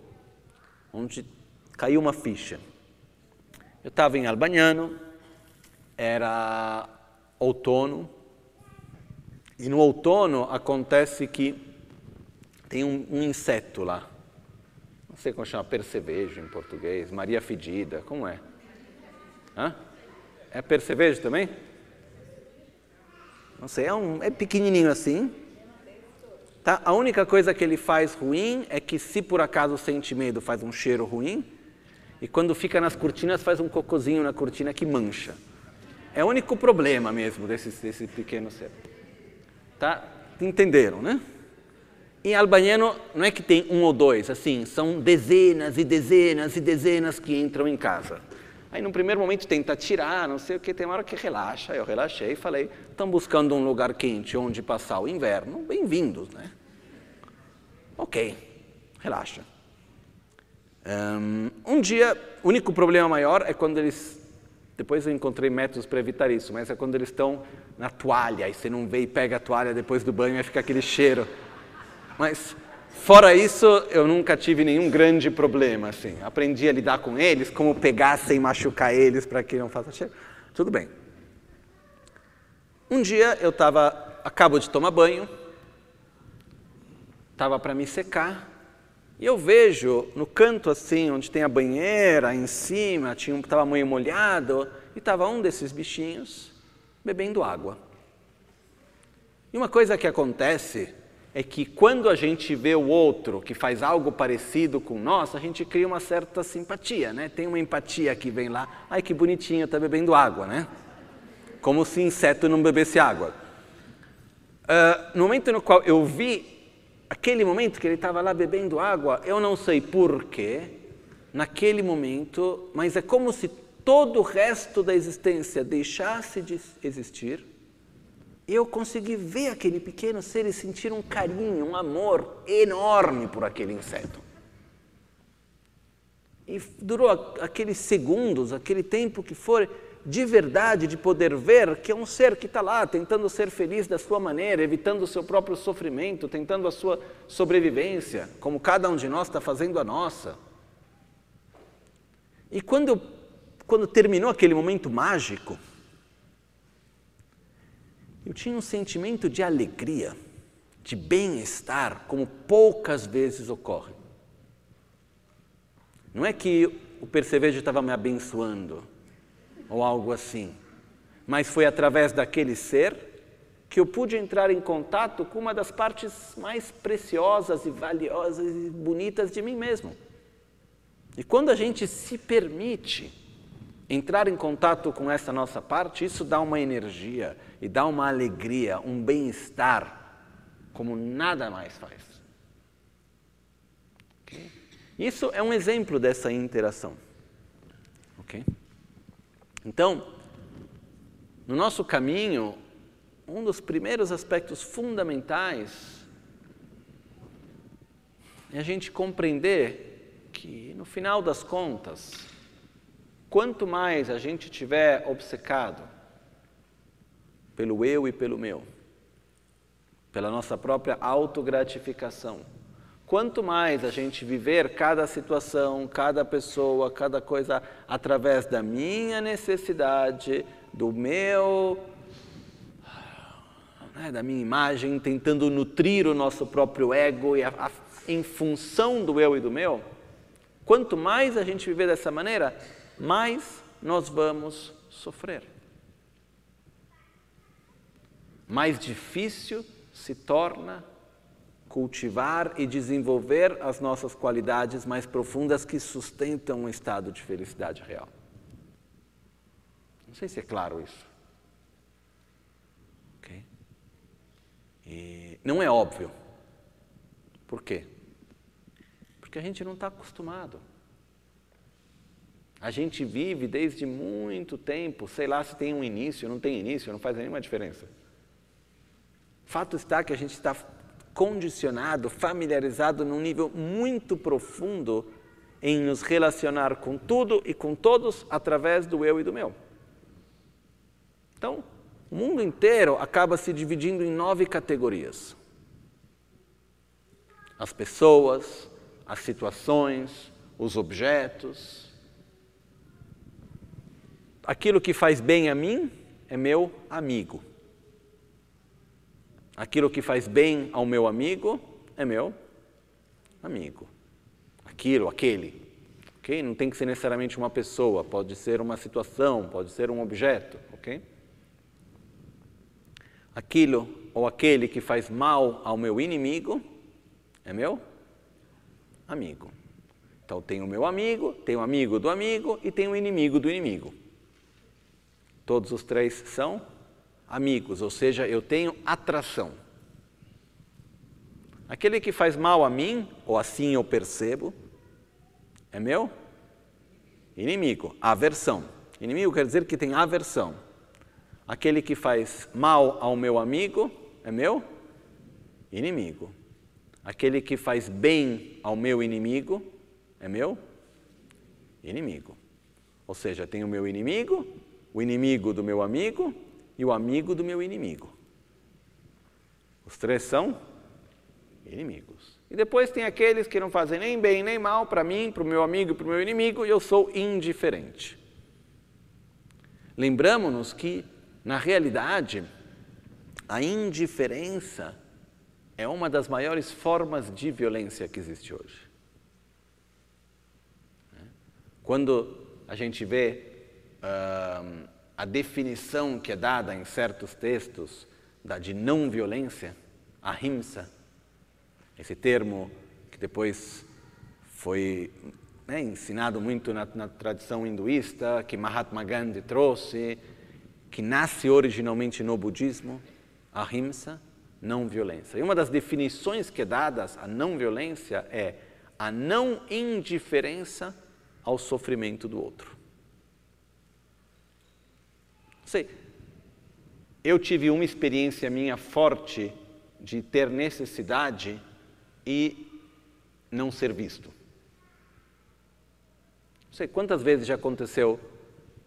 onde caiu uma ficha. Eu estava em Albagnano, era outono, e no outono acontece que tem um, um inseto lá. Não sei como chama, percevejo em português, Maria Fedida, como é? Hã? É percevejo também? Não sei, é, um, é pequenininho assim. Tá? A única coisa que ele faz ruim é que se por acaso sente medo, faz um cheiro ruim e quando fica nas cortinas faz um cocozinho na cortina que mancha. É o único problema mesmo desse, desse pequeno ser. Tá? Entenderam, né? Em albaniano não é que tem um ou dois, assim, são dezenas e dezenas e dezenas que entram em casa. Aí no primeiro momento tenta tirar, não sei o que, tem uma hora que relaxa. Eu relaxei e falei, estão buscando um lugar quente onde passar o inverno, bem-vindos, né? Ok, relaxa. Um, dia, o único problema maior é quando eles. Depois eu encontrei métodos para evitar isso, mas é quando eles estão na toalha e você não vê e pega a toalha depois do banho e fica aquele cheiro. Mas, fora isso, eu nunca tive nenhum grande problema. Assim. Aprendi a lidar com eles, como pegar sem machucar eles para que não faça cheiro. Tudo bem. Um dia eu estava, acabo de tomar banho, estava para me secar e eu vejo no canto assim, onde tem a banheira, em cima, tinha estava meio molhado, e estava um desses bichinhos bebendo água. E uma coisa que acontece é que quando a gente vê o outro que faz algo parecido com nós, a gente cria uma certa simpatia, né? Tem uma empatia que vem lá, ai que bonitinho, está bebendo água, né? Como se inseto não bebesse água. Uh, no momento no qual eu vi aquele momento que ele estava lá bebendo água, eu não sei porquê, naquele momento, mas é como se todo o resto da existência deixasse de existir eu consegui ver aquele pequeno ser e sentir um carinho, um amor enorme por aquele inseto. E durou aqueles segundos, aquele tempo que for de verdade, de poder ver que é um ser que está lá tentando ser feliz da sua maneira, evitando o seu próprio sofrimento, tentando a sua sobrevivência, como cada um de nós está fazendo a nossa. E quando, quando terminou aquele momento mágico, eu tinha um sentimento de alegria, de bem-estar, como poucas vezes ocorre. Não é que o percevejo estava me abençoando ou algo assim, mas foi através daquele ser que eu pude entrar em contato com uma das partes mais preciosas e valiosas e bonitas de mim mesmo. E quando a gente se permite entrar em contato com essa nossa parte, isso dá uma energia e dá uma alegria, um bem-estar, como nada mais faz. Isso é um exemplo dessa interação. Okay? Então, no nosso caminho, um dos primeiros aspectos fundamentais é a gente compreender que, no final das contas, Quanto mais a gente tiver obcecado pelo eu e pelo meu, pela nossa própria autogratificação, quanto mais a gente viver cada situação, cada pessoa, cada coisa através da minha necessidade, do meu, né, da minha imagem, tentando nutrir o nosso próprio ego e a, a, em função do eu e do meu, quanto mais a gente viver dessa maneira, mais nós vamos sofrer. Mais difícil se torna cultivar e desenvolver as nossas qualidades mais profundas que sustentam um estado de felicidade real. Não sei se é claro isso. Okay? E não é óbvio. Por quê? Porque a gente não está acostumado. A gente vive desde muito tempo, sei lá se tem um início, não tem início, não faz nenhuma diferença. Fato está que a gente está condicionado, familiarizado num nível muito profundo em nos relacionar com tudo e com todos através do eu e do meu. Então, o mundo inteiro acaba se dividindo em nove categorias: as pessoas, as situações, os objetos, Aquilo que faz bem a mim é meu amigo. Aquilo que faz bem ao meu amigo é meu amigo. Aquilo, aquele. ok? Não tem que ser necessariamente uma pessoa, pode ser uma situação, pode ser um objeto. ok? Aquilo ou aquele que faz mal ao meu inimigo é meu amigo. Então, tem o meu amigo, tem o amigo do amigo e tem o inimigo do inimigo. Todos os três são amigos, ou seja, eu tenho atração. Aquele que faz mal a mim, ou assim eu percebo, é meu inimigo, aversão. Inimigo quer dizer que tem aversão. Aquele que faz mal ao meu amigo é meu inimigo. Aquele que faz bem ao meu inimigo é meu inimigo. Ou seja, tem o meu inimigo o inimigo do meu amigo e o amigo do meu inimigo. Os três são inimigos. E depois tem aqueles que não fazem nem bem nem mal para mim, para o meu amigo e para o meu inimigo, e eu sou indiferente. Lembramos-nos que, na realidade, a indiferença é uma das maiores formas de violência que existe hoje. Quando a gente vê uh, a definição que é dada em certos textos da de não violência, ahimsa, esse termo que depois foi né, ensinado muito na, na tradição hinduísta, que Mahatma Gandhi trouxe, que nasce originalmente no budismo, ahimsa, não violência. E uma das definições que é dadas à não violência é a não indiferença ao sofrimento do outro. Sei, eu tive uma experiência minha forte de ter necessidade e não ser visto. Não sei quantas vezes já aconteceu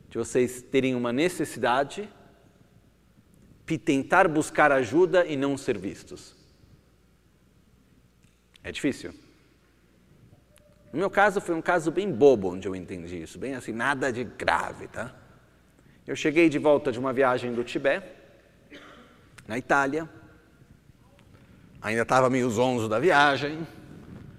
de vocês terem uma necessidade de tentar buscar ajuda e não ser vistos. É difícil. No meu caso, foi um caso bem bobo onde eu entendi isso, bem assim, nada de grave, tá? Eu cheguei de volta de uma viagem do Tibete, na Itália, ainda estava meio zonzo da viagem.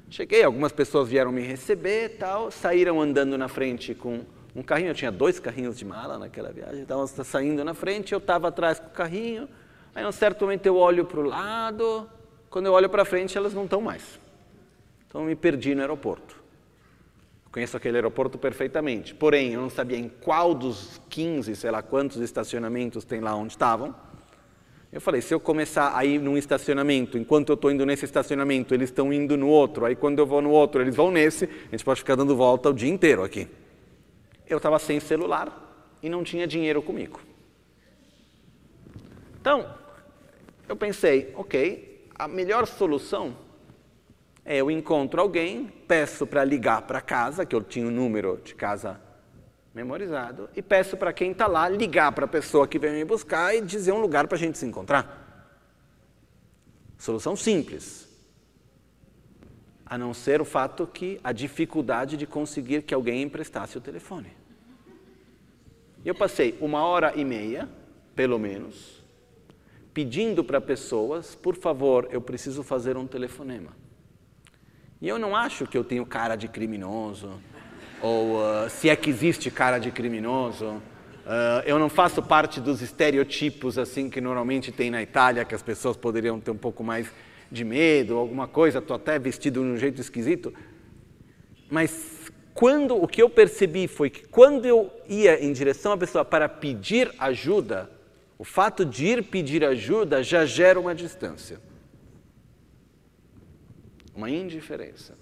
Cheguei, algumas pessoas vieram me receber tal, saíram andando na frente com um carrinho, eu tinha dois carrinhos de mala naquela viagem, estavam saindo na frente, eu estava atrás com o carrinho, aí, em um certo momento, eu olho para o lado, quando eu olho para frente, elas não estão mais. Então, eu me perdi no aeroporto. Conheço aquele aeroporto perfeitamente, porém, eu não sabia em qual dos 15, sei lá quantos estacionamentos tem lá onde estavam. Eu falei, se eu começar a ir num estacionamento, enquanto eu estou indo nesse estacionamento, eles estão indo no outro, aí quando eu vou no outro, eles vão nesse, a gente pode ficar dando volta o dia inteiro aqui eu estava sem celular e não tinha dinheiro comigo. Então, eu pensei, ok, a melhor solução eu encontro alguém, peço para ligar para casa, que eu tinha o número de casa memorizado, e peço para quem está lá ligar para a pessoa que vem me buscar e dizer um lugar para a gente se encontrar. Solução simples. A não ser o fato que a dificuldade de conseguir que alguém emprestasse o telefone. Eu passei uma hora e meia, pelo menos, pedindo para pessoas, por favor, eu preciso fazer um telefonema. E eu não acho que eu tenho cara de criminoso, ou uh, se é que existe cara de criminoso. Uh, eu não faço parte dos estereotipos assim que normalmente tem na Itália, que as pessoas poderiam ter um pouco mais de medo, alguma coisa, estou até vestido de um jeito esquisito. Mas quando o que eu percebi foi que quando eu ia em direção à pessoa para pedir ajuda, o fato de ir pedir ajuda já gera uma distância. Uma indiferença.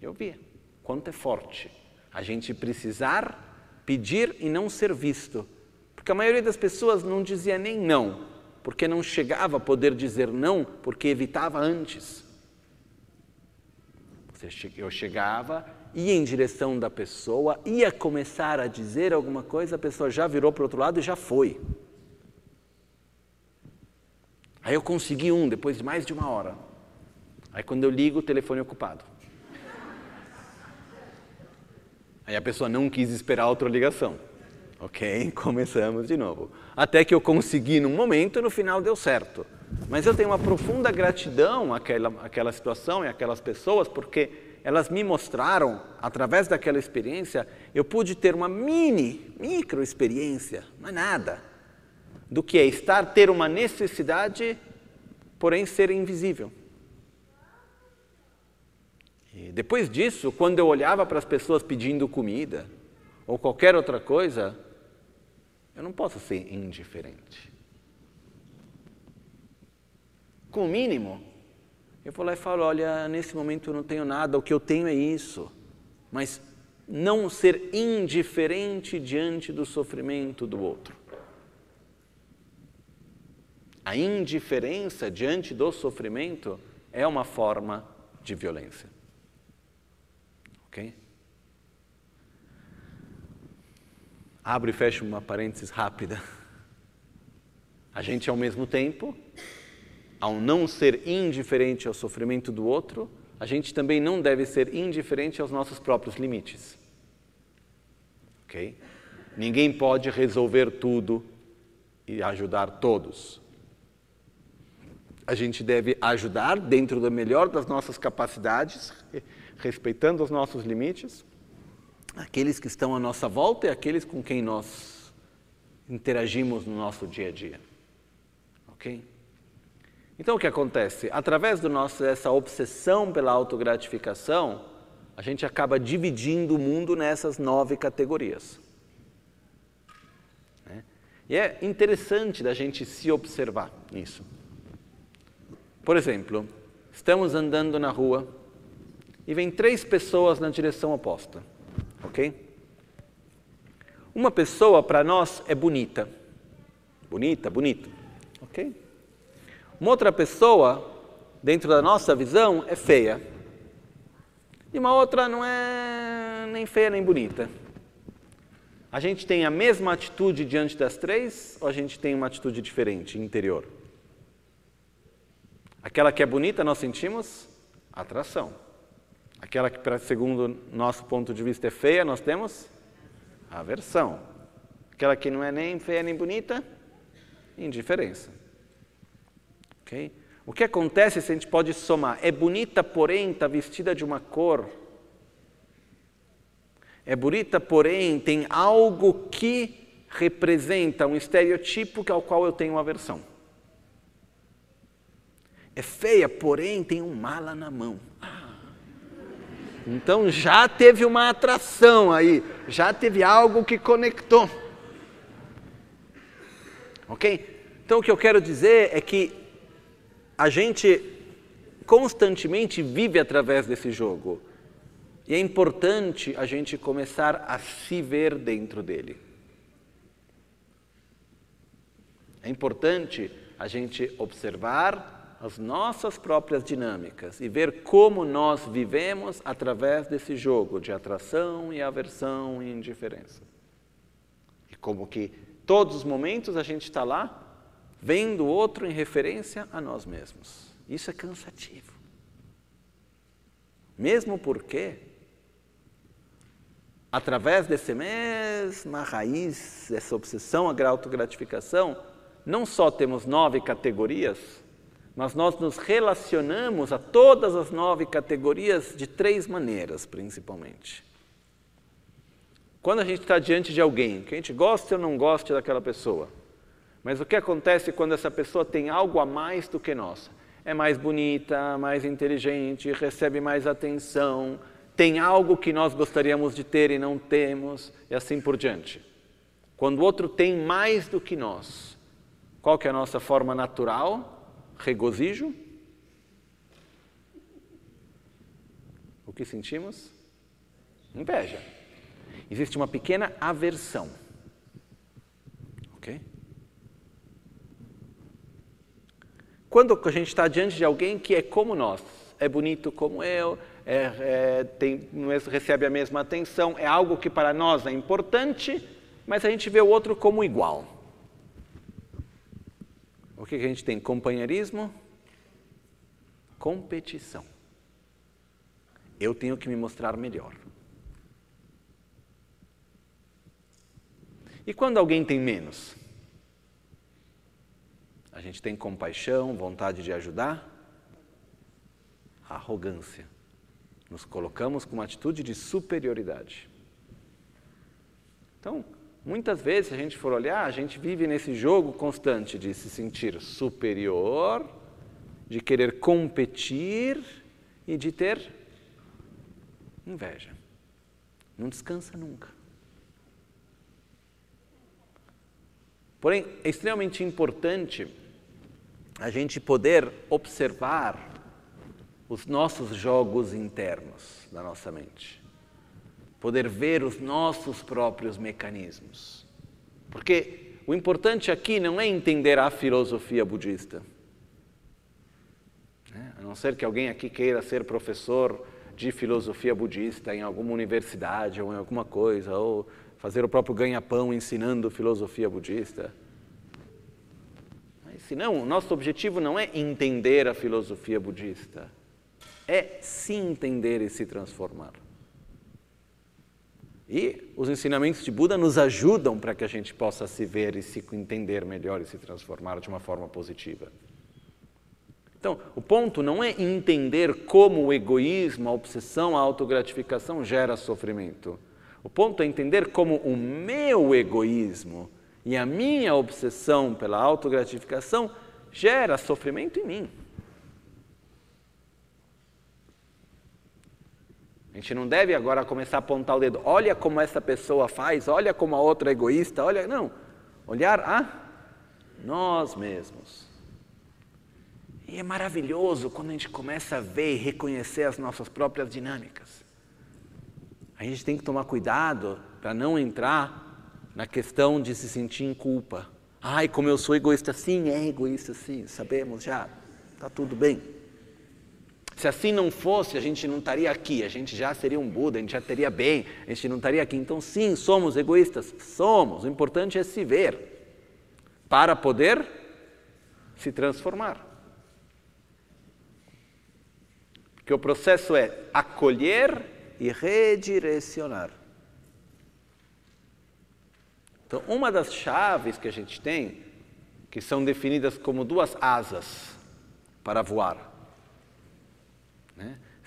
Eu vi quanto é forte a gente precisar pedir e não ser visto. Porque a maioria das pessoas não dizia nem não, porque não chegava a poder dizer não, porque evitava antes. Eu chegava, ia em direção da pessoa, ia começar a dizer alguma coisa, a pessoa já virou para o outro lado e já foi. Aí eu consegui um, depois de mais de uma hora. Aí quando eu ligo, o telefone é ocupado. Aí a pessoa não quis esperar outra ligação. Ok, começamos de novo. Até que eu consegui num momento e no final deu certo. Mas eu tenho uma profunda gratidão àquela, àquela situação e àquelas pessoas, porque elas me mostraram, através daquela experiência, eu pude ter uma mini, micro experiência, não é nada, do que é estar, ter uma necessidade, porém ser invisível. E depois disso, quando eu olhava para as pessoas pedindo comida ou qualquer outra coisa, eu não posso ser indiferente. Com o mínimo, eu vou lá e falo: olha, nesse momento eu não tenho nada, o que eu tenho é isso. Mas não ser indiferente diante do sofrimento do outro. A indiferença diante do sofrimento é uma forma de violência. Ok? Abro e fecho uma parênteses rápida. A gente, ao mesmo tempo, ao não ser indiferente ao sofrimento do outro, a gente também não deve ser indiferente aos nossos próprios limites. Ok? Ninguém pode resolver tudo e ajudar todos. A gente deve ajudar dentro da melhor das nossas capacidades, respeitando os nossos limites, aqueles que estão à nossa volta e aqueles com quem nós interagimos no nosso dia a dia. Ok? Então o que acontece? Através do nosso, dessa obsessão pela autogratificação, a gente acaba dividindo o mundo nessas nove categorias. Né? E é interessante da gente se observar nisso. Por exemplo, estamos andando na rua e vem três pessoas na direção oposta, ok? Uma pessoa para nós é bonita, bonita, bonita, ok? Uma outra pessoa, dentro da nossa visão, é feia. E uma outra não é nem feia nem bonita. A gente tem a mesma atitude diante das três ou a gente tem uma atitude diferente, interior? Aquela que é bonita, nós sentimos atração. Aquela que, segundo nosso ponto de vista, é feia, nós temos aversão. Aquela que não é nem feia nem bonita, indiferença. Okay? O que acontece se a gente pode somar? É bonita, porém está vestida de uma cor. É bonita, porém tem algo que representa um estereotipo ao qual eu tenho aversão. É feia, porém tem um mala na mão. Então já teve uma atração aí, já teve algo que conectou. Ok? Então o que eu quero dizer é que a gente constantemente vive através desse jogo. E é importante a gente começar a se ver dentro dele. É importante a gente observar as nossas próprias dinâmicas e ver como nós vivemos através desse jogo de atração e aversão e indiferença. E como que todos os momentos a gente está lá vendo o outro em referência a nós mesmos. Isso é cansativo. Mesmo porque, através dessa mesma raiz, essa obsessão à autogratificação, não só temos nove categorias mas nós nos relacionamos a todas as nove categorias de três maneiras, principalmente. Quando a gente está diante de alguém, que a gente gosta ou não gosta daquela pessoa, mas o que acontece quando essa pessoa tem algo a mais do que nós? É mais bonita, mais inteligente, recebe mais atenção, tem algo que nós gostaríamos de ter e não temos, e assim por diante. Quando o outro tem mais do que nós, qual que é a nossa forma natural? Regozijo. O que sentimos? Inveja. Existe uma pequena aversão. Ok? Quando a gente está diante de alguém que é como nós, é bonito como eu, é, é, tem, recebe a mesma atenção, é algo que para nós é importante, mas a gente vê o outro como igual. O que, que a gente tem? Companheirismo, competição. Eu tenho que me mostrar melhor. E quando alguém tem menos? A gente tem compaixão, vontade de ajudar? Arrogância. Nos colocamos com uma atitude de superioridade. Então, Muitas vezes, se a gente for olhar, a gente vive nesse jogo constante de se sentir superior, de querer competir e de ter inveja. Não descansa nunca. Porém, é extremamente importante a gente poder observar os nossos jogos internos da nossa mente poder ver os nossos próprios mecanismos. Porque o importante aqui não é entender a filosofia budista. Né? A não ser que alguém aqui queira ser professor de filosofia budista em alguma universidade ou em alguma coisa, ou fazer o próprio ganha-pão ensinando filosofia budista. Mas, se não, o nosso objetivo não é entender a filosofia budista, é se entender e se transformar. E os ensinamentos de Buda nos ajudam para que a gente possa se ver e se entender melhor e se transformar de uma forma positiva. Então, o ponto não é entender como o egoísmo, a obsessão, a autogratificação gera sofrimento. O ponto é entender como o meu egoísmo E a minha obsessão pela autogratificação gera sofrimento em mim. A gente não deve agora começar a apontar o dedo. Olha como essa pessoa faz, olha como a outra é egoísta, olha. Não. Olhar a nós mesmos. E é maravilhoso quando a gente começa a ver e reconhecer as nossas próprias dinâmicas. A gente tem que tomar cuidado para não entrar na questão de se sentir em culpa. Ai, como eu sou egoísta, sim, é egoísta, sim, sabemos já, está tudo bem. Se assim não fosse, a gente não estaria aqui, a gente já seria um Buda, a gente já teria bem, a gente não estaria aqui. Então, sim, somos egoístas, somos. O importante é se ver para poder se transformar. Porque o processo é acolher e redirecionar. Então, uma das chaves que a gente tem, que são definidas como duas asas para voar.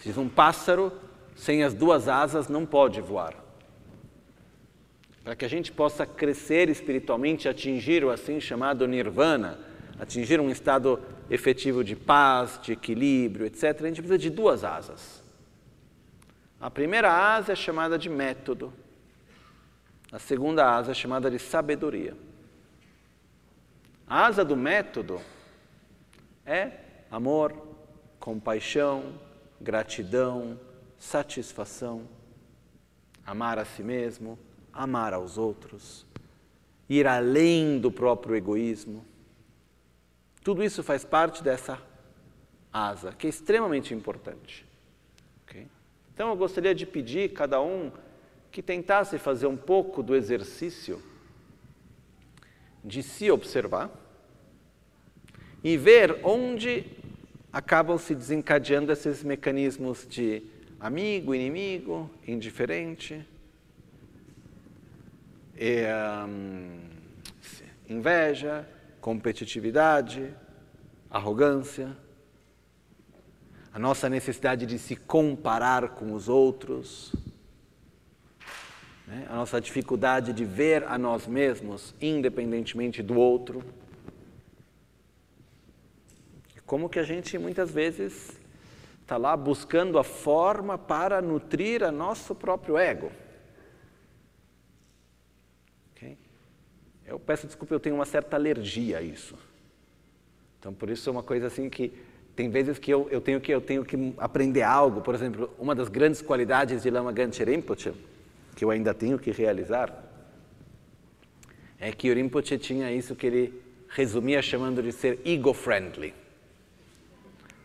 Diz um pássaro sem as duas asas não pode voar. Para que a gente possa crescer espiritualmente, atingir o assim chamado nirvana, atingir um estado efetivo de paz, de equilíbrio, etc., a gente precisa de duas asas. A primeira asa é chamada de método. A segunda asa é chamada de sabedoria. A asa do método é amor, compaixão, gratidão, satisfação, amar a si mesmo, amar aos outros, ir além do próprio egoísmo. Tudo isso faz parte dessa asa, que é extremamente importante. Okay? Então eu gostaria de pedir cada um que tentasse fazer um pouco do exercício de se observar e ver onde acabam se desencadeando esses mecanismos de amigo, inimigo, indiferente, e, um, inveja, competitividade, arrogância, a nossa necessidade de se comparar com os outros, né? a nossa dificuldade de ver a nós mesmos independentemente do outro. Como que a gente muitas vezes está lá buscando a forma para nutrir a nosso próprio ego. Okay? Eu peço desculpa, eu tenho uma certa alergia a isso. Então, por isso é uma coisa assim que tem vezes que eu, eu, tenho, que eu tenho que aprender algo. Por exemplo, uma das grandes qualidades de Lama Ganche Rinpoche, que eu ainda tenho que realizar, é que o Rinpoche tinha isso que ele resumia chamando de ser ego-friendly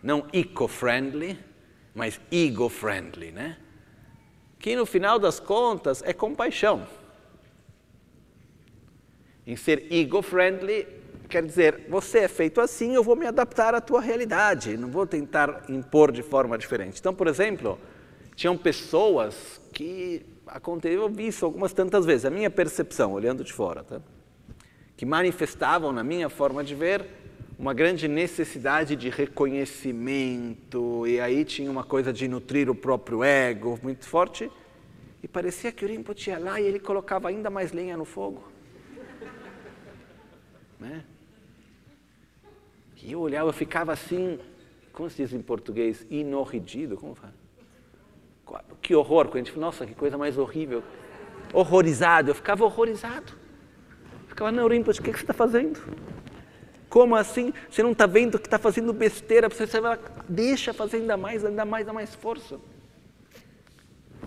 não eco-friendly, mas ego-friendly, né? Que no final das contas é compaixão. Em ser ego-friendly, quer dizer, você é feito assim, eu vou me adaptar à tua realidade, não vou tentar impor de forma diferente. Então, por exemplo, tinham pessoas que aconteceu, eu vi isso algumas tantas vezes, a minha percepção, olhando de fora, tá? que manifestavam na minha forma de ver uma grande necessidade de reconhecimento, e aí tinha uma coisa de nutrir o próprio ego muito forte, e parecia que o Rinpoche ia lá e ele colocava ainda mais lenha no fogo. né? E eu olhava, eu ficava assim, como se diz em português, inorridido, como fala? Que horror, quando a gente nossa, que coisa mais horrível. Horrorizado, eu ficava horrorizado. Eu ficava, não, Rinpoche, o que, que você está fazendo? Como assim? Você não está vendo que está fazendo besteira? Você vai, deixa fazer ainda mais, ainda mais, ainda mais força.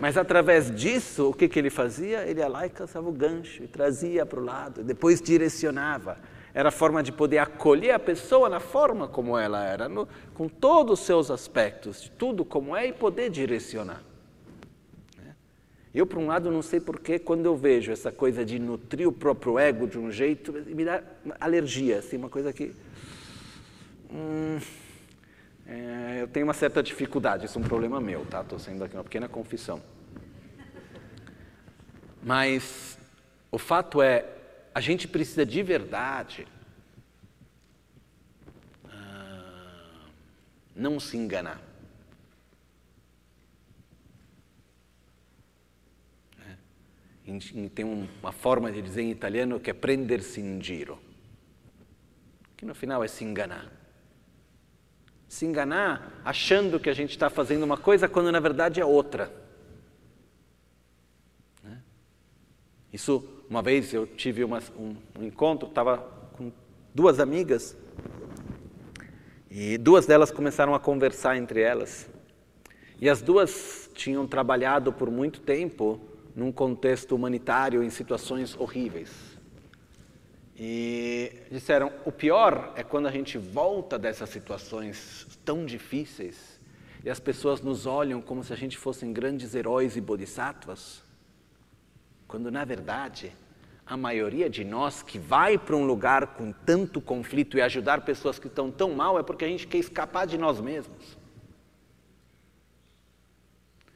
Mas através disso, o que, que ele fazia? Ele ia lá e caçava o gancho, e trazia para o lado, e depois direcionava. Era a forma de poder acolher a pessoa na forma como ela era, no, com todos os seus aspectos, de tudo como é, e poder direcionar. Eu, por um lado, não sei porquê, quando eu vejo essa coisa de nutrir o próprio ego de um jeito, me dá alergia, assim, uma coisa que. Hum, é, eu tenho uma certa dificuldade, isso é um problema meu, tá? Estou sendo aqui uma pequena confissão. Mas o fato é, a gente precisa de verdade ah, não se enganar. Tem uma forma de dizer em italiano que é prendersi in giro, que no final é se enganar. Se enganar achando que a gente está fazendo uma coisa quando na verdade é outra. Né? Isso, uma vez eu tive uma, um, um encontro, estava com duas amigas e duas delas começaram a conversar entre elas. E as duas tinham trabalhado por muito tempo num contexto humanitário em situações horríveis. E disseram: o pior é quando a gente volta dessas situações tão difíceis e as pessoas nos olham como se a gente fossem grandes heróis e bodhisattvas, quando na verdade a maioria de nós que vai para um lugar com tanto conflito e ajudar pessoas que estão tão mal é porque a gente quer escapar de nós mesmos.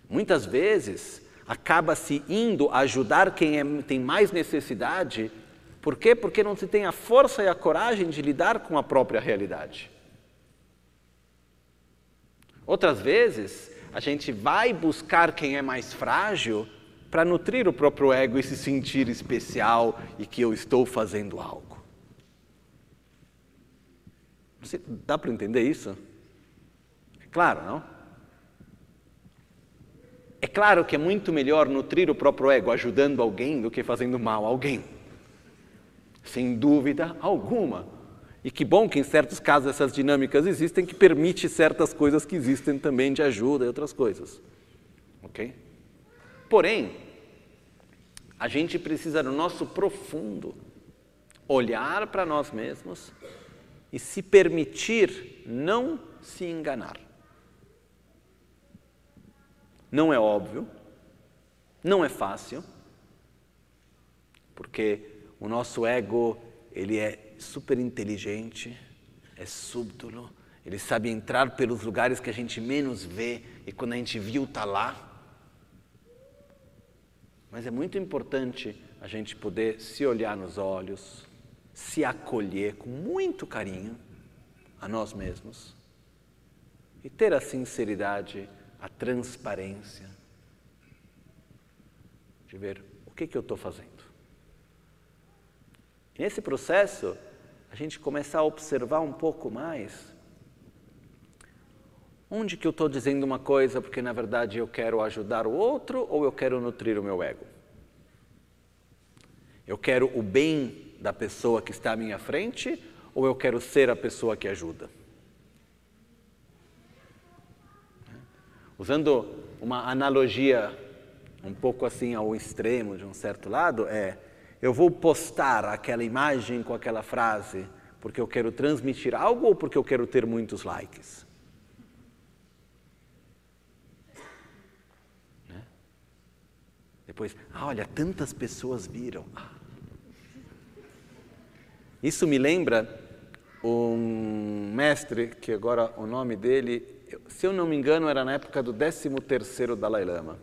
Muitas vezes acaba se indo ajudar quem é, tem mais necessidade. Por quê? Porque não se tem a força e a coragem de lidar com a própria realidade. Outras vezes, a gente vai buscar quem é mais frágil para nutrir o próprio ego e se sentir especial e que eu estou fazendo algo. Você, dá para entender isso? É claro, não? É claro que é muito melhor nutrir o próprio ego ajudando alguém do que fazendo mal a alguém. Sem dúvida alguma. E que bom que em certos casos essas dinâmicas existem que permite certas coisas que existem também de ajuda e outras coisas. OK? Porém, a gente precisa no nosso profundo olhar para nós mesmos e se permitir não se enganar. Não é óbvio, não é fácil, porque o nosso ego, ele é super inteligente, é súbdolo, ele sabe entrar pelos lugares que a gente menos vê e quando a gente viu está lá. Mas é muito importante a gente poder se olhar nos olhos, se acolher com muito carinho a nós mesmos e ter a sinceridade a transparência de ver o que, que eu estou fazendo. E nesse processo, a gente começa a observar um pouco mais onde que eu estou dizendo uma coisa porque na verdade eu quero ajudar o outro ou eu quero nutrir o meu ego. Eu quero o bem da pessoa que está à minha frente ou eu quero ser a pessoa que ajuda? Usando uma analogia um pouco assim ao extremo de um certo lado, é eu vou postar aquela imagem com aquela frase porque eu quero transmitir algo ou porque eu quero ter muitos likes? Né? Depois, ah, olha, tantas pessoas viram. Isso me lembra um mestre, que agora o nome dele se eu não me engano, era na época do 13º Dalai Lama.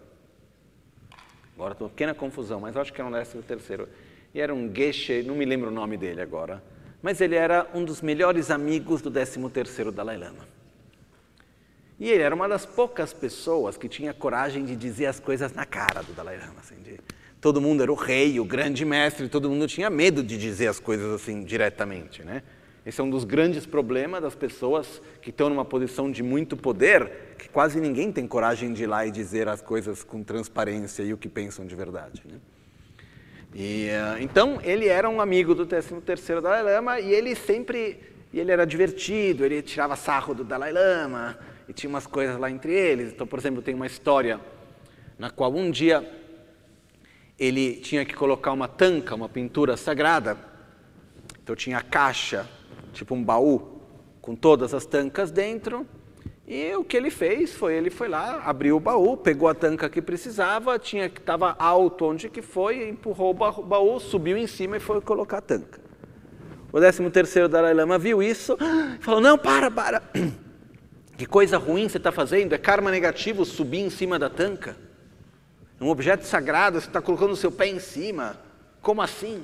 Agora estou uma pequena confusão, mas acho que era um 13º. E era um Geshe, não me lembro o nome dele agora, mas ele era um dos melhores amigos do 13º Dalai Lama. E ele era uma das poucas pessoas que tinha coragem de dizer as coisas na cara do Dalai Lama. Assim, de, todo mundo era o rei, o grande mestre, todo mundo tinha medo de dizer as coisas assim diretamente, né? Esse é um dos grandes problemas das pessoas que estão numa posição de muito poder, que quase ninguém tem coragem de ir lá e dizer as coisas com transparência e o que pensam de verdade. Né? E, uh, então, ele era um amigo do 13º Dalai Lama e ele sempre, e ele era divertido, ele tirava sarro do Dalai Lama e tinha umas coisas lá entre eles. Então, por exemplo, tem uma história na qual um dia ele tinha que colocar uma tanca, uma pintura sagrada, então tinha a caixa tipo um baú com todas as tancas dentro. E o que ele fez foi, ele foi lá, abriu o baú, pegou a tanca que precisava, tinha que estava alto onde que foi, empurrou o baú, subiu em cima e foi colocar a tanca. O 13 terceiro Dalai Lama viu isso e falou, não, para, para. Que coisa ruim você está fazendo, é karma negativo subir em cima da tanca. É um objeto sagrado, você está colocando o seu pé em cima. Como assim?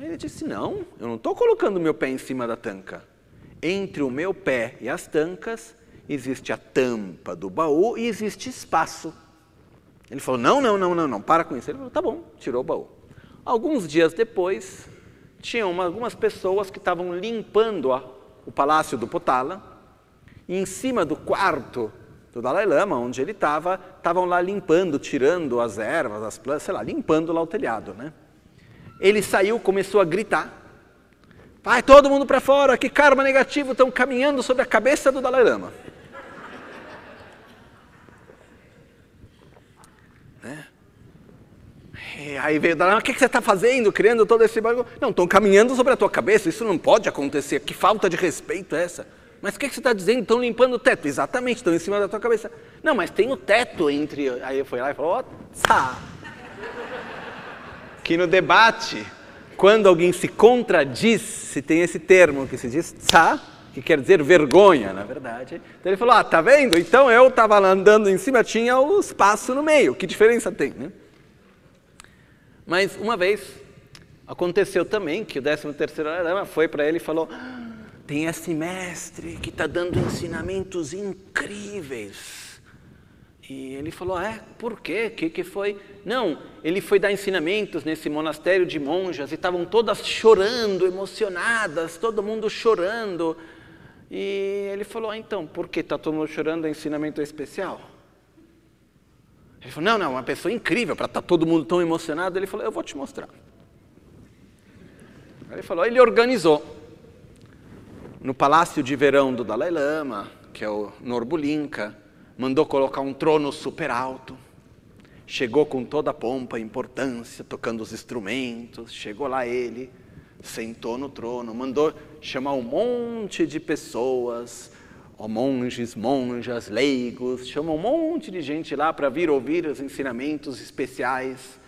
Ele disse: Não, eu não estou colocando meu pé em cima da tanca. Entre o meu pé e as tancas existe a tampa do baú e existe espaço. Ele falou: Não, não, não, não, não, para com isso. Ele falou: Tá bom, tirou o baú. Alguns dias depois, tinham uma, algumas pessoas que estavam limpando a, o palácio do Potala, e em cima do quarto do Dalai Lama, onde ele estava, estavam lá limpando, tirando as ervas, as plantas, sei lá, limpando lá o telhado, né? Ele saiu, começou a gritar. Vai todo mundo para fora, que karma negativo estão caminhando sobre a cabeça do Dalai Lama. né? Aí veio o Dalai Lama, o que, você está fazendo, criando todo esse bagulho? Não, estão caminhando sobre a tua cabeça, isso não pode acontecer, que falta de respeito é essa? Mas o que, você está dizendo? Estão limpando o teto. Exatamente, estão em cima da tua cabeça. Não, mas tem o teto entre. Aí fui lá e falou: ó, tá. Que no debate, quando alguém se contradiz, se tem esse termo que se diz tsa, que quer dizer vergonha, na verdade. Então ele falou: ah, tá vendo? Então eu estava andando em cima, tinha o espaço no meio. Que diferença tem, né? Mas uma vez aconteceu também que o 13 terceiro Arama foi para ele e falou: tem esse mestre que está dando ensinamentos incríveis. E ele falou: É, por quê? O que, que foi? Não, ele foi dar ensinamentos nesse monastério de monjas e estavam todas chorando, emocionadas, todo mundo chorando. E ele falou: ah, Então, por que está todo mundo chorando? É ensinamento especial? Ele falou: Não, não, uma pessoa incrível para estar tá todo mundo tão emocionado. Ele falou: Eu vou te mostrar. Ele falou: Ele organizou no palácio de verão do Dalai Lama, que é o Norbulinka, mandou colocar um trono super alto. Chegou com toda a pompa e importância, tocando os instrumentos. Chegou lá ele, sentou no trono, mandou chamar um monte de pessoas, monges, monjas, leigos, chamou um monte de gente lá para vir ouvir os ensinamentos especiais,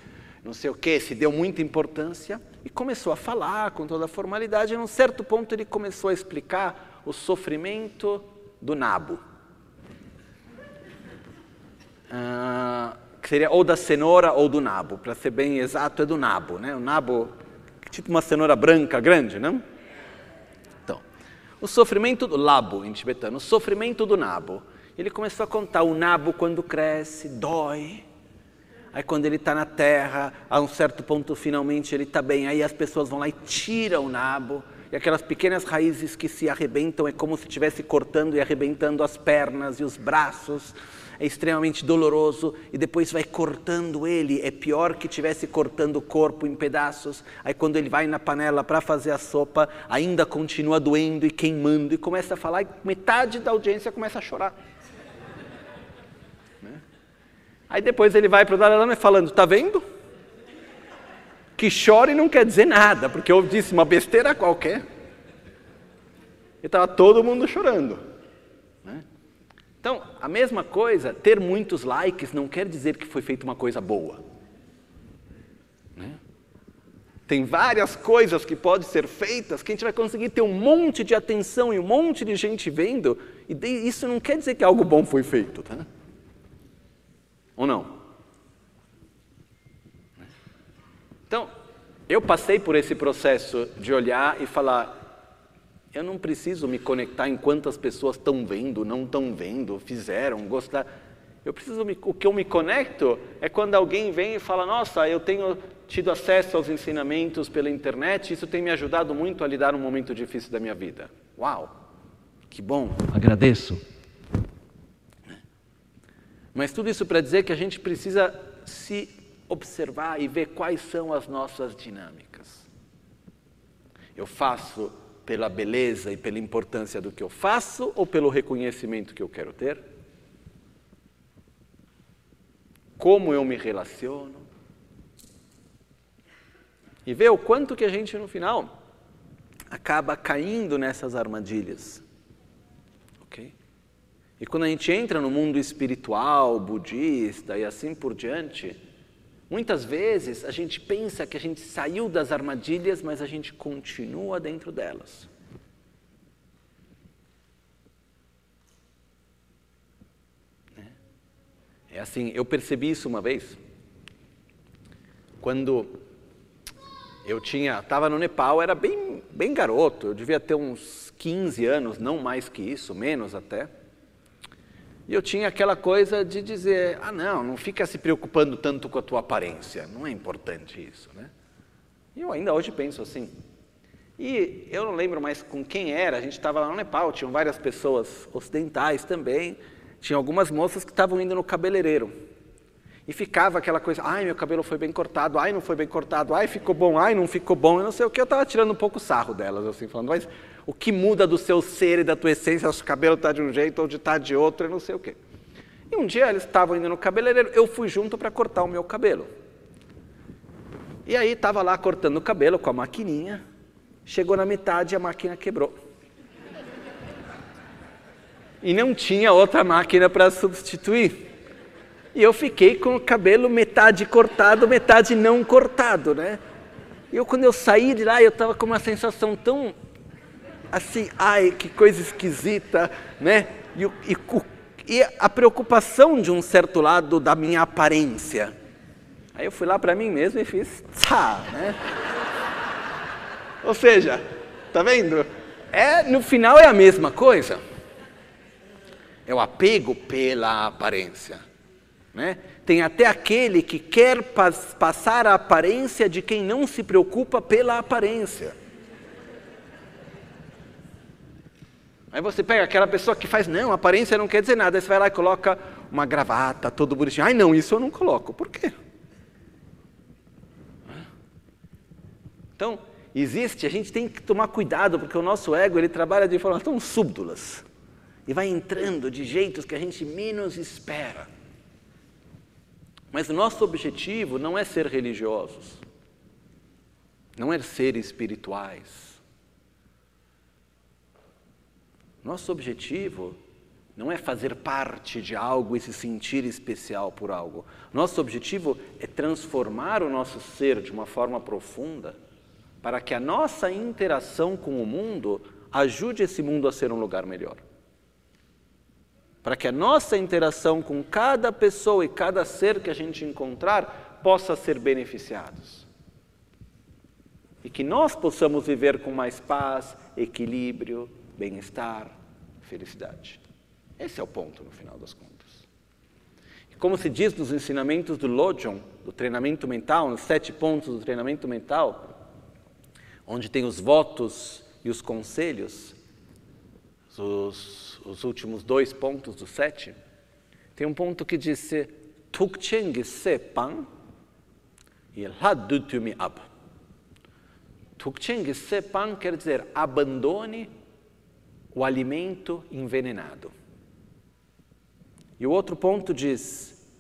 não sei o que, se deu muita importância e começou a falar com toda a formalidade. E, num certo ponto, ele começou a explicar o sofrimento do nabo. Ah, que seria ou da cenoura ou do nabo. Para ser bem exato, é do nabo. Né? O nabo, tipo uma cenoura branca grande, não? Então, o sofrimento do labo, em tibetano, o sofrimento do nabo. Ele começou a contar: o nabo, quando cresce, dói Aí quando ele está na terra, a um certo ponto finalmente ele está bem. Aí as pessoas vão lá e tiram o nabo. E aquelas pequenas raízes que se arrebentam é como se estivesse cortando e arrebentando as pernas e os braços. É extremamente doloroso e depois vai cortando ele. É pior que estivesse cortando o corpo em pedaços. Aí quando ele vai na panela para fazer a sopa, ainda continua doendo e queimando e começa a falar e metade da audiência começa a chorar. Aí depois ele vai para o Dalai falando, está vendo? Que chore não quer dizer nada, porque eu disse uma besteira qualquer. E estava todo mundo chorando. Né? Então, a mesma coisa, ter muitos likes não quer dizer que foi feita uma coisa boa. Né? Tem várias coisas que podem ser feitas que a gente vai conseguir ter um monte de atenção e um monte de gente vendo, e isso não quer dizer que algo bom foi feito. Tá? Ou não? Então, eu passei por esse processo de olhar e falar: eu não preciso me conectar em quantas pessoas estão vendo, não estão vendo, fizeram, gostar. Eu preciso me, o que eu me conecto é quando alguém vem e fala: Nossa, eu tenho tido acesso aos ensinamentos pela internet, isso tem me ajudado muito a lidar num momento difícil da minha vida. Uau, que bom. Agradeço. Mas tudo isso para dizer que a gente precisa se observar e ver quais são as nossas dinâmicas. Eu faço pela beleza e pela importância do que eu faço ou pelo reconhecimento que eu quero ter? Como eu me relaciono? E ver o quanto que a gente no final acaba caindo nessas armadilhas. E quando a gente entra no mundo espiritual, budista e assim por diante, muitas vezes a gente pensa que a gente saiu das armadilhas, mas a gente continua dentro delas. É assim, eu percebi isso uma vez, quando eu tinha, estava no Nepal, era bem, bem garoto, eu devia ter uns 15 anos, não mais que isso, menos até. E eu tinha aquela coisa de dizer: ah, não, não fica se preocupando tanto com a tua aparência, não é importante isso, né? E eu ainda hoje penso assim. E eu não lembro mais com quem era, a gente estava lá no Nepal, tinham várias pessoas ocidentais também, tinha algumas moças que estavam indo no cabeleireiro. E ficava aquela coisa, ai, meu cabelo foi bem cortado, ai, não foi bem cortado, ai, ficou bom, ai, não ficou bom, eu não sei o que, eu estava tirando um pouco sarro delas, assim, falando, mas o que muda do seu ser e da tua essência, se o cabelo está de um jeito ou de está de outro, eu não sei o quê. E um dia eles estavam indo no cabeleireiro, eu fui junto para cortar o meu cabelo. E aí estava lá cortando o cabelo com a maquininha, chegou na metade e a máquina quebrou. E não tinha outra máquina para substituir. E eu fiquei com o cabelo metade cortado, metade não cortado, né? E eu, quando eu saí de lá, eu estava com uma sensação tão assim, ai, que coisa esquisita, né? E, e, e a preocupação de um certo lado da minha aparência. Aí eu fui lá para mim mesmo e fiz, tá, né? Ou seja, tá vendo? É, no final é a mesma coisa. É o apego pela aparência. Né? Tem até aquele que quer pas passar a aparência de quem não se preocupa pela aparência. Aí você pega aquela pessoa que faz, não, aparência não quer dizer nada. Aí você vai lá e coloca uma gravata, todo bonitinho. Ai, não, isso eu não coloco. Por quê? Então, existe, a gente tem que tomar cuidado, porque o nosso ego, ele trabalha de forma tão súbdulas. E vai entrando de jeitos que a gente menos espera. Mas o nosso objetivo não é ser religiosos, não é ser espirituais. Nosso objetivo não é fazer parte de algo e se sentir especial por algo. Nosso objetivo é transformar o nosso ser de uma forma profunda para que a nossa interação com o mundo ajude esse mundo a ser um lugar melhor para que a nossa interação com cada pessoa e cada ser que a gente encontrar possa ser beneficiados. E que nós possamos viver com mais paz, equilíbrio, bem-estar, felicidade. Esse é o ponto no final das contas. E como se diz nos ensinamentos do Lojong, do treinamento mental, nos sete pontos do treinamento mental, onde tem os votos e os conselhos, os os últimos dois pontos do sete, tem um ponto que diz Tukcheng sepan e ladutumi ab. Tukcheng sepan quer dizer abandone o alimento envenenado. E o outro ponto diz: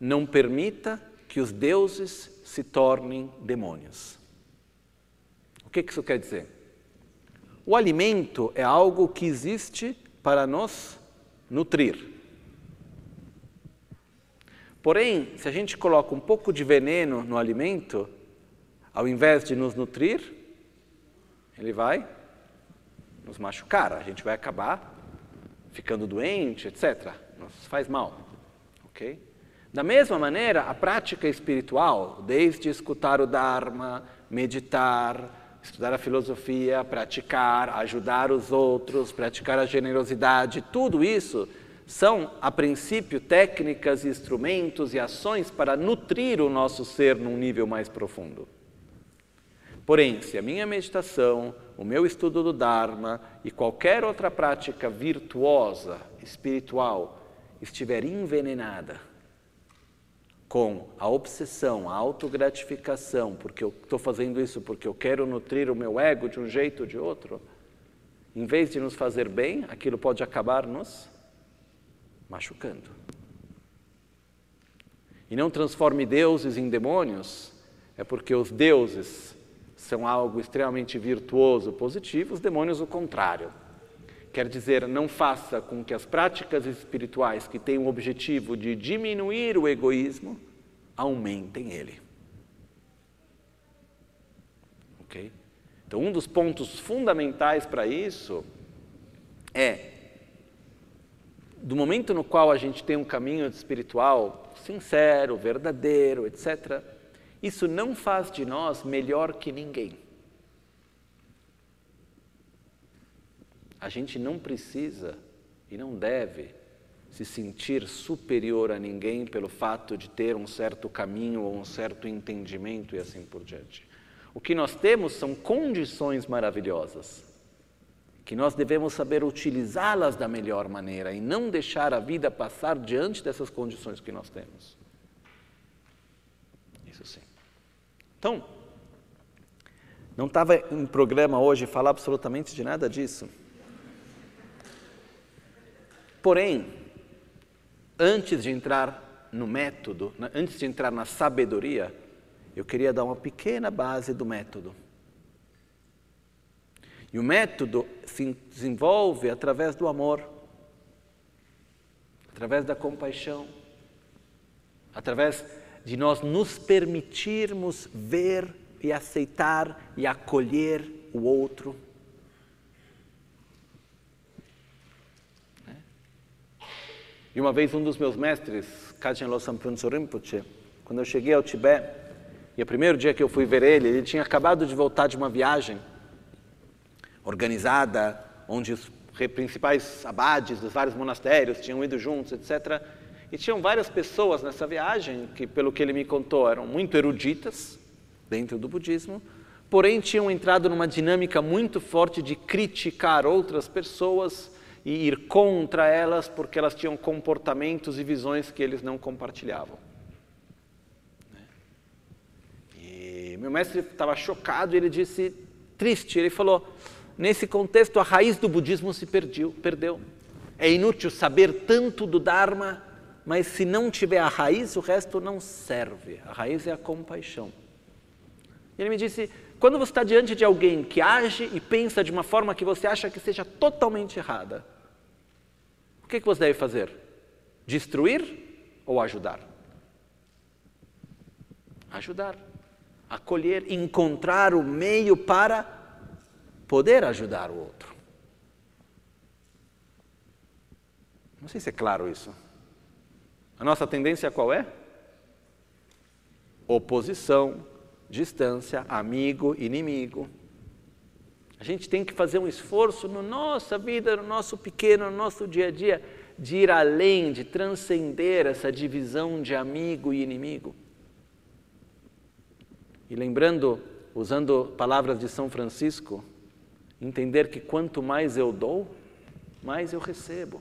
não permita que os deuses se tornem demônios. O que isso quer dizer? O alimento é algo que existe para nos nutrir. Porém, se a gente coloca um pouco de veneno no alimento, ao invés de nos nutrir, ele vai nos machucar, a gente vai acabar ficando doente, etc. Nos faz mal, ok? Da mesma maneira, a prática espiritual, desde escutar o Dharma, meditar, estudar a filosofia, praticar, ajudar os outros, praticar a generosidade, tudo isso são, a princípio, técnicas, instrumentos e ações para nutrir o nosso ser num nível mais profundo. Porém, se a minha meditação, o meu estudo do Dharma e qualquer outra prática virtuosa, espiritual, estiver envenenada, com a obsessão, a autogratificação, porque eu estou fazendo isso porque eu quero nutrir o meu ego de um jeito ou de outro, em vez de nos fazer bem, aquilo pode acabar nos machucando. E não transforme deuses em demônios, é porque os deuses são algo extremamente virtuoso, positivo, os demônios o contrário. Quer dizer, não faça com que as práticas espirituais que têm o objetivo de diminuir o egoísmo aumentem ele. Ok? Então, um dos pontos fundamentais para isso é do momento no qual a gente tem um caminho espiritual sincero, verdadeiro, etc., isso não faz de nós melhor que ninguém. A gente não precisa e não deve se sentir superior a ninguém pelo fato de ter um certo caminho ou um certo entendimento e assim por diante. O que nós temos são condições maravilhosas, que nós devemos saber utilizá-las da melhor maneira e não deixar a vida passar diante dessas condições que nós temos. Isso sim. Então, não estava em programa hoje falar absolutamente de nada disso. Porém, antes de entrar no método, antes de entrar na sabedoria, eu queria dar uma pequena base do método. E o método se desenvolve através do amor, através da compaixão, através de nós nos permitirmos ver e aceitar e acolher o outro E uma vez um dos meus mestres, Kajan Losam Rinpoche, quando eu cheguei ao Tibete, e o primeiro dia que eu fui ver ele, ele tinha acabado de voltar de uma viagem organizada, onde os principais abades dos vários monastérios tinham ido juntos, etc. E tinham várias pessoas nessa viagem que, pelo que ele me contou, eram muito eruditas dentro do budismo, porém tinham entrado numa dinâmica muito forte de criticar outras pessoas e ir contra elas porque elas tinham comportamentos e visões que eles não compartilhavam. E meu mestre estava chocado e ele disse, triste, ele falou, nesse contexto a raiz do budismo se perdeu, perdeu. É inútil saber tanto do Dharma, mas se não tiver a raiz, o resto não serve. A raiz é a compaixão. E ele me disse, quando você está diante de alguém que age e pensa de uma forma que você acha que seja totalmente errada, o que, que você deve fazer? Destruir ou ajudar? Ajudar. Acolher, encontrar o meio para poder ajudar o outro. Não sei se é claro isso. A nossa tendência qual é? Oposição, distância, amigo, inimigo. A gente tem que fazer um esforço na nossa vida, no nosso pequeno, no nosso dia a dia, de ir além, de transcender essa divisão de amigo e inimigo. E lembrando, usando palavras de São Francisco, entender que quanto mais eu dou, mais eu recebo.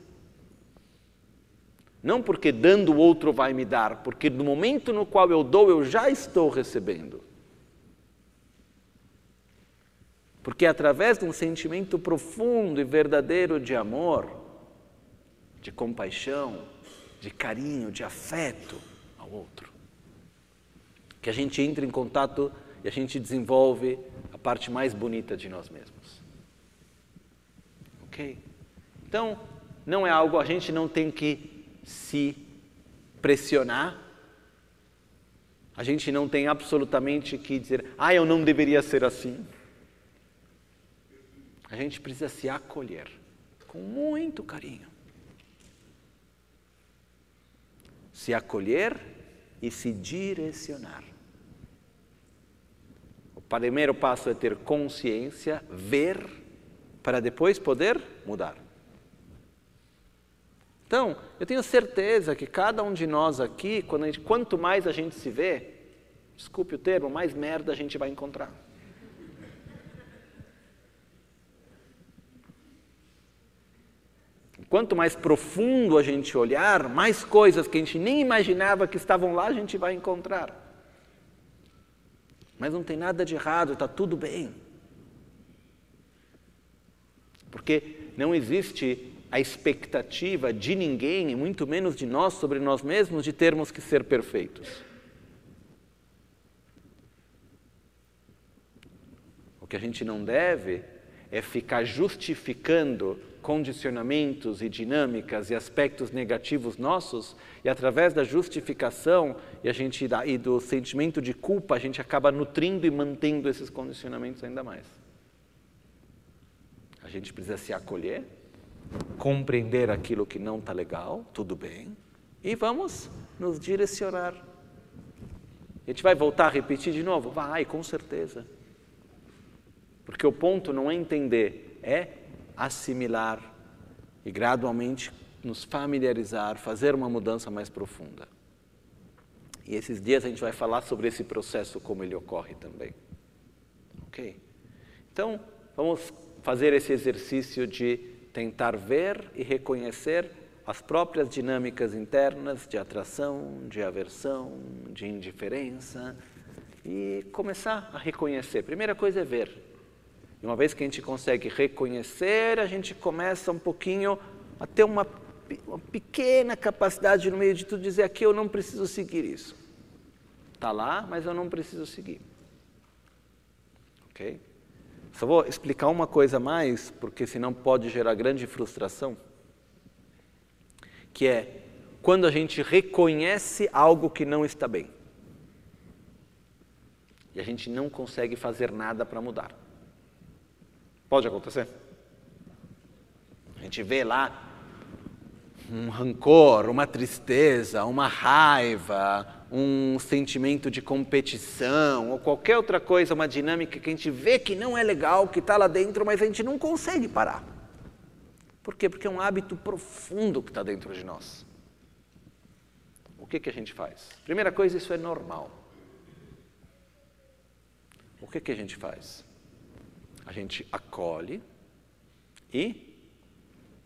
Não porque dando o outro vai me dar, porque no momento no qual eu dou, eu já estou recebendo. Porque é através de um sentimento profundo e verdadeiro de amor, de compaixão, de carinho, de afeto ao outro, que a gente entra em contato e a gente desenvolve a parte mais bonita de nós mesmos. Ok? Então, não é algo, a gente não tem que se pressionar, a gente não tem absolutamente que dizer, ah, eu não deveria ser assim. A gente precisa se acolher com muito carinho. Se acolher e se direcionar. O primeiro passo é ter consciência, ver, para depois poder mudar. Então, eu tenho certeza que cada um de nós aqui, gente, quanto mais a gente se vê, desculpe o termo, mais merda a gente vai encontrar. Quanto mais profundo a gente olhar, mais coisas que a gente nem imaginava que estavam lá a gente vai encontrar. Mas não tem nada de errado, está tudo bem. Porque não existe a expectativa de ninguém, e muito menos de nós sobre nós mesmos, de termos que ser perfeitos. O que a gente não deve é ficar justificando condicionamentos e dinâmicas e aspectos negativos nossos, e através da justificação e, a gente, e do sentimento de culpa, a gente acaba nutrindo e mantendo esses condicionamentos ainda mais. A gente precisa se acolher, compreender aquilo que não está legal, tudo bem, e vamos nos direcionar. A gente vai voltar a repetir de novo? Vai, com certeza. Porque o ponto não é entender, é assimilar e gradualmente nos familiarizar, fazer uma mudança mais profunda. E esses dias a gente vai falar sobre esse processo, como ele ocorre também. Ok? Então, vamos fazer esse exercício de tentar ver e reconhecer as próprias dinâmicas internas de atração, de aversão, de indiferença e começar a reconhecer. Primeira coisa é ver. E uma vez que a gente consegue reconhecer, a gente começa um pouquinho a ter uma uma pequena capacidade no meio de tudo dizer aqui eu não preciso seguir isso. Está lá, mas eu não preciso seguir. Ok? Só vou explicar uma coisa mais, porque senão pode gerar grande frustração, que é quando a gente reconhece algo que não está bem. E a gente não consegue fazer nada para mudar. Pode acontecer? A gente vê lá um rancor, uma tristeza, uma raiva, um sentimento de competição ou qualquer outra coisa, uma dinâmica que a gente vê que não é legal, que está lá dentro, mas a gente não consegue parar. Por quê? Porque é um hábito profundo que está dentro de nós. O que, que a gente faz? Primeira coisa, isso é normal. O que, que a gente faz? A gente acolhe e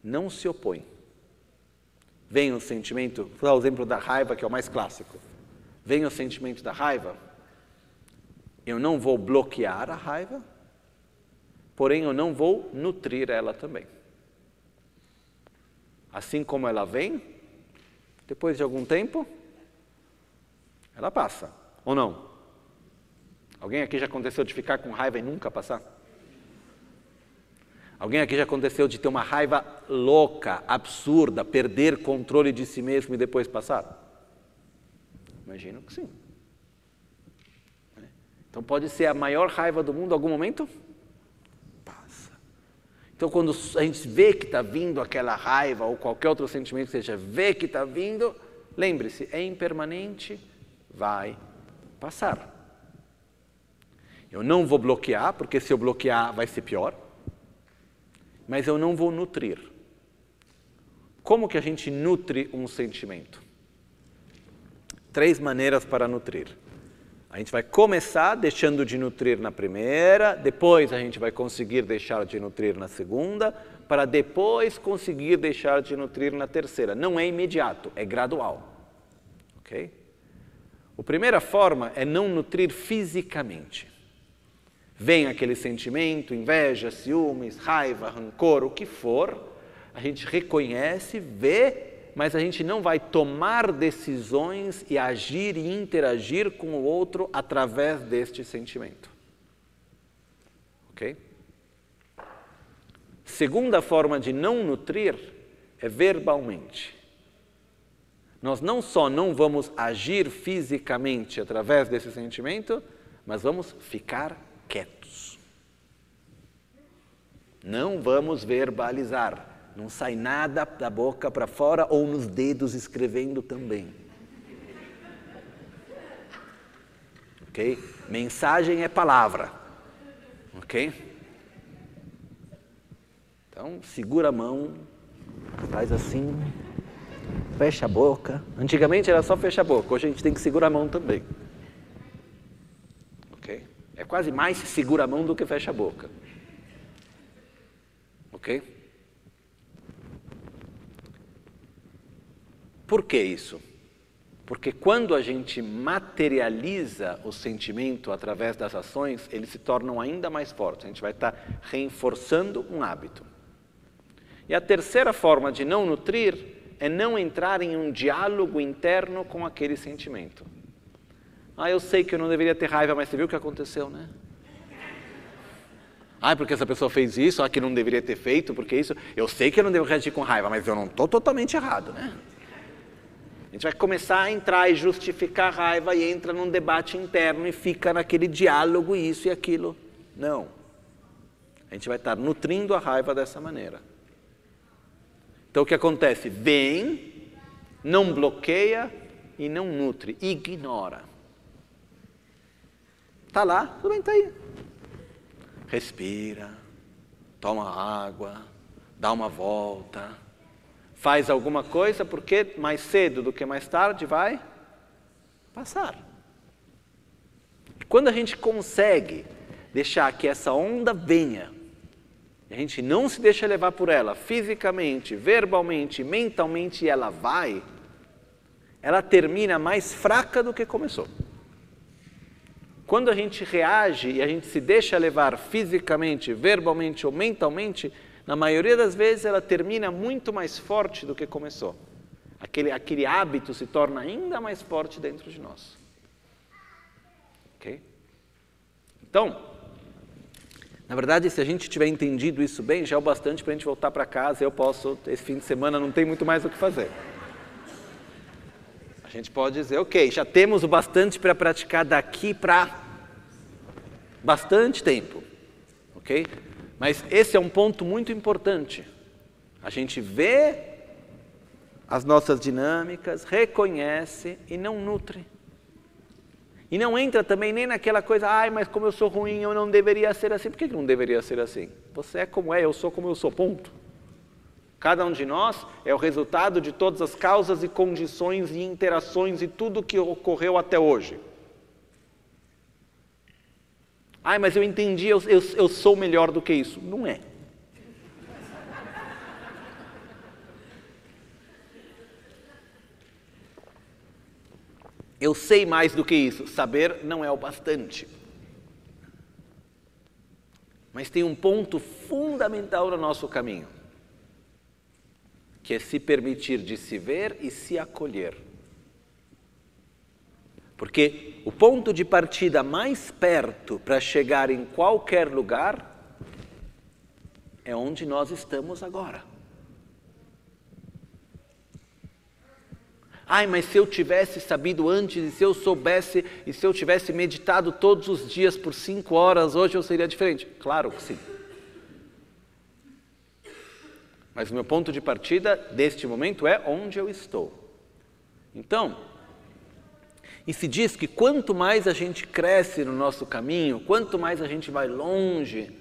não se opõe vem o sentimento, vou dar o exemplo da raiva, que é o mais clássico. Vem o sentimento da raiva, eu não vou bloquear a raiva, porém eu não vou nutrir ela também. Assim como ela vem, depois de algum tempo, ela passa, ou não? Alguém aqui já aconteceu de ficar com raiva e nunca passar? Alguém aqui já aconteceu de ter uma raiva louca, absurda, perder controle de si mesmo e depois passar? Imagino que sim. Então pode ser a maior raiva do mundo, em algum momento passa. Então quando a gente vê que está vindo aquela raiva ou qualquer outro sentimento que seja, vê que está vindo, lembre-se, é impermanente, vai passar. Eu não vou bloquear, porque se eu bloquear vai ser pior mas eu não vou nutrir. Como que a gente nutre um sentimento? Três maneiras para nutrir. A gente vai começar deixando de nutrir na primeira, depois a gente vai conseguir deixar de nutrir na segunda, para depois conseguir deixar de nutrir na terceira. Não é imediato, é gradual. Ok? A primeira forma é não nutrir fisicamente. Vem aquele sentimento, inveja, ciúmes, raiva, rancor, o que for, a gente reconhece, vê, mas a gente não vai tomar decisões e agir e interagir com o outro através deste sentimento. Ok? Segunda forma de não nutrir é verbalmente. Nós não só não vamos agir fisicamente através desse sentimento, mas vamos ficar quietos. Não vamos verbalizar. Não sai nada da boca para fora ou nos dedos escrevendo também. Ok? Mensagem é palavra. Ok? Então, segura a mão, faz assim, fecha a boca. Antigamente era só fechar a boca, hoje a gente tem que segurar a mão também. É quase mais segura a mão do que fecha a boca. Ok? Por que isso? Porque quando a gente materializa o sentimento através das ações, eles se tornam ainda mais fortes. A gente vai estar reforçando um hábito. E a terceira forma de não nutrir é não entrar em um diálogo interno com aquele sentimento. Ah, eu sei que eu não deveria ter raiva, mas você viu o que aconteceu, né? Ah, porque essa pessoa fez isso, ah, que não deveria ter feito, porque isso. Eu sei que eu não devo reagir com raiva, mas eu não estou totalmente errado, né? A gente vai começar a entrar e justificar a raiva e entra num debate interno e fica naquele diálogo, isso e aquilo. Não. A gente vai estar nutrindo a raiva dessa maneira. Então o que acontece? Vem, não bloqueia e não nutre, ignora. Está lá, tudo bem, está aí. Respira, toma água, dá uma volta, faz alguma coisa porque mais cedo do que mais tarde vai passar. Quando a gente consegue deixar que essa onda venha, a gente não se deixa levar por ela fisicamente, verbalmente, mentalmente, e ela vai, ela termina mais fraca do que começou. Quando a gente reage e a gente se deixa levar fisicamente, verbalmente ou mentalmente, na maioria das vezes ela termina muito mais forte do que começou. Aquele, aquele hábito se torna ainda mais forte dentro de nós. Ok? Então, na verdade, se a gente tiver entendido isso bem, já é o bastante para a gente voltar para casa. Eu posso, esse fim de semana não tem muito mais o que fazer. A gente pode dizer, ok, já temos o bastante para praticar daqui para bastante tempo, ok? Mas esse é um ponto muito importante. A gente vê as nossas dinâmicas, reconhece e não nutre. E não entra também nem naquela coisa, ai, mas como eu sou ruim, eu não deveria ser assim. Por que não deveria ser assim? Você é como é, eu sou como eu sou, ponto. Cada um de nós é o resultado de todas as causas e condições e interações e tudo que ocorreu até hoje. Ai, mas eu entendi, eu, eu, eu sou melhor do que isso. Não é. Eu sei mais do que isso. Saber não é o bastante. Mas tem um ponto fundamental no nosso caminho que é se permitir de se ver e se acolher. Porque o ponto de partida mais perto para chegar em qualquer lugar é onde nós estamos agora. Ai, mas se eu tivesse sabido antes, e se eu soubesse, e se eu tivesse meditado todos os dias por cinco horas, hoje eu seria diferente. Claro que sim. Mas o meu ponto de partida deste momento é onde eu estou. Então, e se diz que quanto mais a gente cresce no nosso caminho, quanto mais a gente vai longe,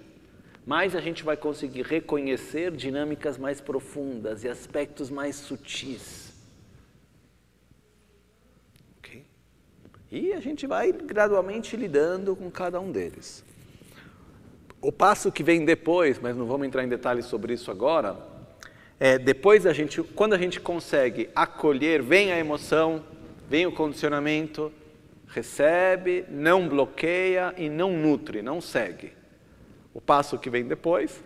mais a gente vai conseguir reconhecer dinâmicas mais profundas e aspectos mais sutis. E a gente vai gradualmente lidando com cada um deles. O passo que vem depois, mas não vamos entrar em detalhes sobre isso agora, é, depois a gente, quando a gente consegue acolher, vem a emoção, vem o condicionamento, recebe, não bloqueia e não nutre, não segue. O passo que vem depois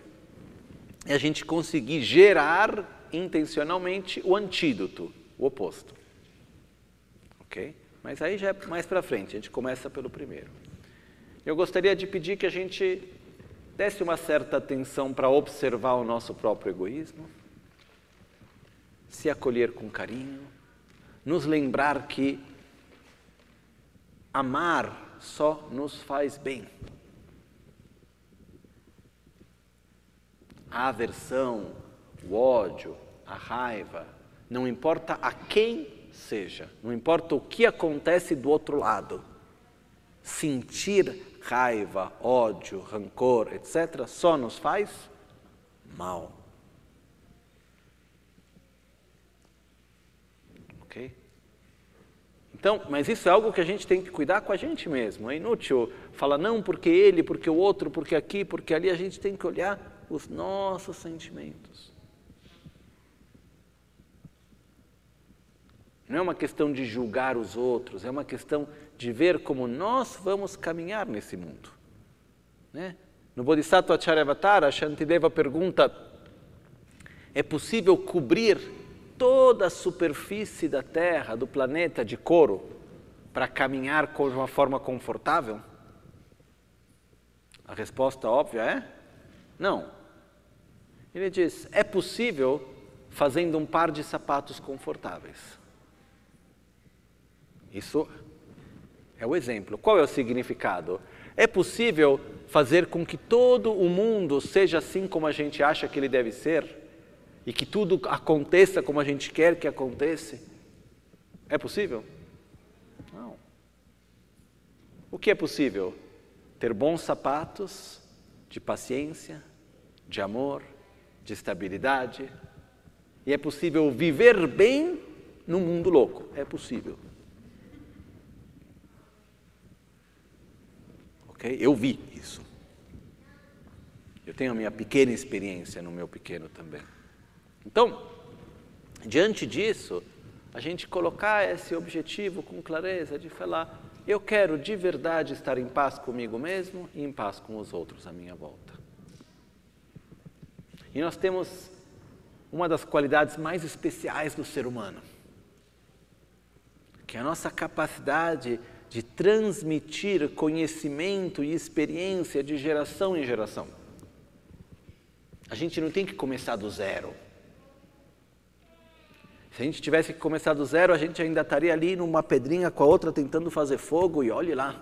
é a gente conseguir gerar intencionalmente o antídoto, o oposto. Ok? Mas aí já é mais para frente, a gente começa pelo primeiro. Eu gostaria de pedir que a gente desse uma certa atenção para observar o nosso próprio egoísmo se acolher com carinho, nos lembrar que amar só nos faz bem. A aversão, o ódio, a raiva, não importa a quem seja, não importa o que acontece do outro lado, sentir raiva, ódio, rancor, etc., só nos faz mal. Então, mas isso é algo que a gente tem que cuidar com a gente mesmo. É inútil falar não porque ele, porque o outro, porque aqui, porque ali. A gente tem que olhar os nossos sentimentos. Não é uma questão de julgar os outros, é uma questão de ver como nós vamos caminhar nesse mundo. Né? No Bodhisattva Charyavatara, Shantideva pergunta: é possível cobrir toda a superfície da Terra, do planeta de couro, para caminhar de uma forma confortável? A resposta óbvia é não. Ele diz: é possível fazendo um par de sapatos confortáveis. Isso é o exemplo. Qual é o significado? É possível fazer com que todo o mundo seja assim como a gente acha que ele deve ser? E que tudo aconteça como a gente quer que aconteça? É possível? Não. O que é possível? Ter bons sapatos de paciência, de amor, de estabilidade, E é possível viver bem no mundo louco. É possível. Ok? Eu vi isso. Eu tenho a minha pequena experiência no meu pequeno também. Então, diante disso, a gente colocar esse objetivo com clareza de falar: eu quero de verdade estar em paz comigo mesmo e em paz com os outros à minha volta. E nós temos uma das qualidades mais especiais do ser humano, que é a nossa capacidade de transmitir conhecimento e experiência de geração em geração. A gente não tem que começar do zero. Se a gente tivesse que começar do zero, a gente ainda estaria ali numa pedrinha com a outra tentando fazer fogo e olhe lá.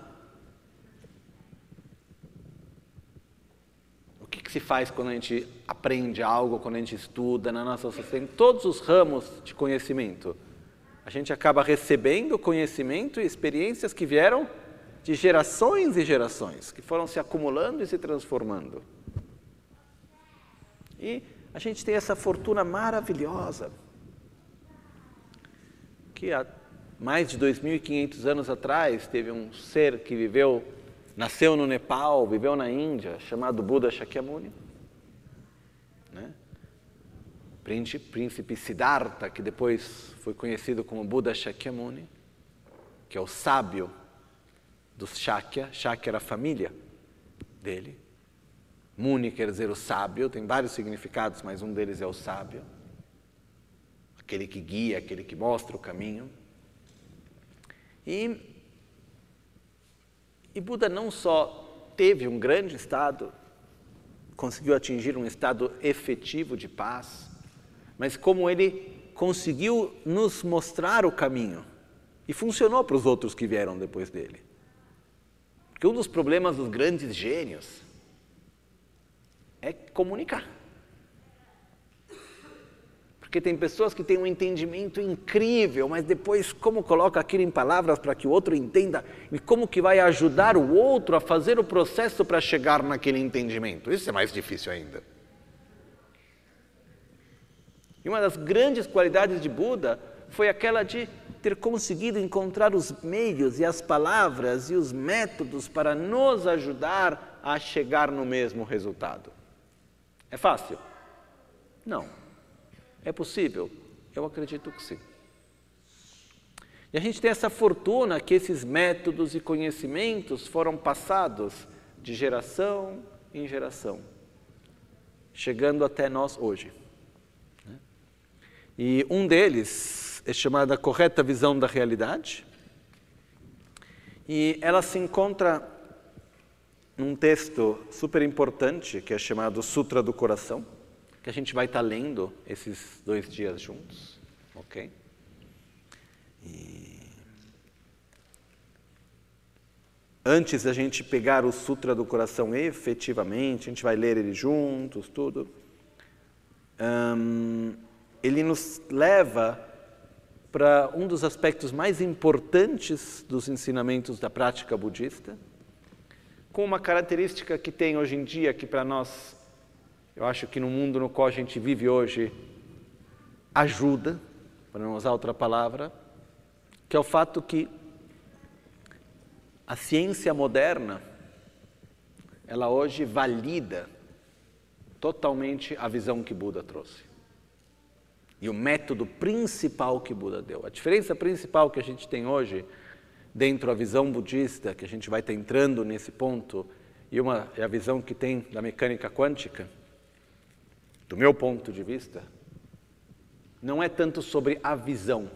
O que, que se faz quando a gente aprende algo, quando a gente estuda na nossa sociedade? Em todos os ramos de conhecimento a gente acaba recebendo conhecimento e experiências que vieram de gerações e gerações, que foram se acumulando e se transformando. E a gente tem essa fortuna maravilhosa que há mais de 2.500 anos atrás teve um ser que viveu, nasceu no Nepal, viveu na Índia, chamado Buda Shakyamuni. Né? príncipe Siddhartha, que depois foi conhecido como Buda Shakyamuni, que é o sábio dos Shakya. Shakya era a família dele. Muni quer dizer o sábio, tem vários significados, mas um deles é o sábio. Aquele que guia, aquele que mostra o caminho. E, e Buda não só teve um grande estado, conseguiu atingir um estado efetivo de paz, mas como ele conseguiu nos mostrar o caminho e funcionou para os outros que vieram depois dele. Porque um dos problemas dos grandes gênios é comunicar. Porque tem pessoas que têm um entendimento incrível, mas depois como coloca aquilo em palavras para que o outro entenda e como que vai ajudar o outro a fazer o processo para chegar naquele entendimento. Isso é mais difícil ainda. E uma das grandes qualidades de Buda foi aquela de ter conseguido encontrar os meios e as palavras e os métodos para nos ajudar a chegar no mesmo resultado. É fácil? Não. É possível? Eu acredito que sim. E a gente tem essa fortuna que esses métodos e conhecimentos foram passados de geração em geração, chegando até nós hoje. E um deles é chamada Correta Visão da Realidade. E ela se encontra num texto super importante que é chamado Sutra do Coração, que a gente vai estar lendo esses dois dias juntos, ok? E... Antes da gente pegar o Sutra do Coração efetivamente, a gente vai ler ele juntos, tudo. Ele nos leva para um dos aspectos mais importantes dos ensinamentos da prática budista, com uma característica que tem hoje em dia, que para nós, eu acho que no mundo no qual a gente vive hoje, ajuda, para não usar outra palavra, que é o fato que a ciência moderna, ela hoje valida totalmente a visão que Buda trouxe e o método principal que Buda deu. A diferença principal que a gente tem hoje, dentro da visão budista, que a gente vai estar entrando nesse ponto, e uma é a visão que tem da mecânica quântica, do meu ponto de vista, não é tanto sobre a visão.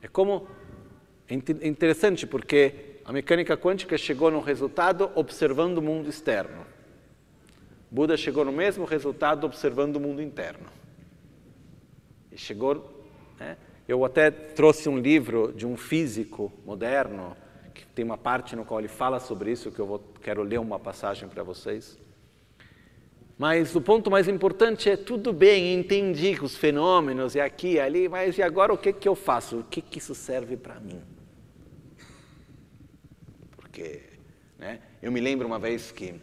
É como é interessante porque a mecânica quântica chegou no resultado observando o mundo externo. Buda chegou no mesmo resultado observando o mundo interno. E chegou. Né? Eu até trouxe um livro de um físico moderno, que tem uma parte no qual ele fala sobre isso, que eu vou, quero ler uma passagem para vocês. Mas o ponto mais importante é tudo bem, entendi os fenômenos e aqui e ali, mas e agora o que, que eu faço? O que, que isso serve para mim? Porque né, eu me lembro uma vez que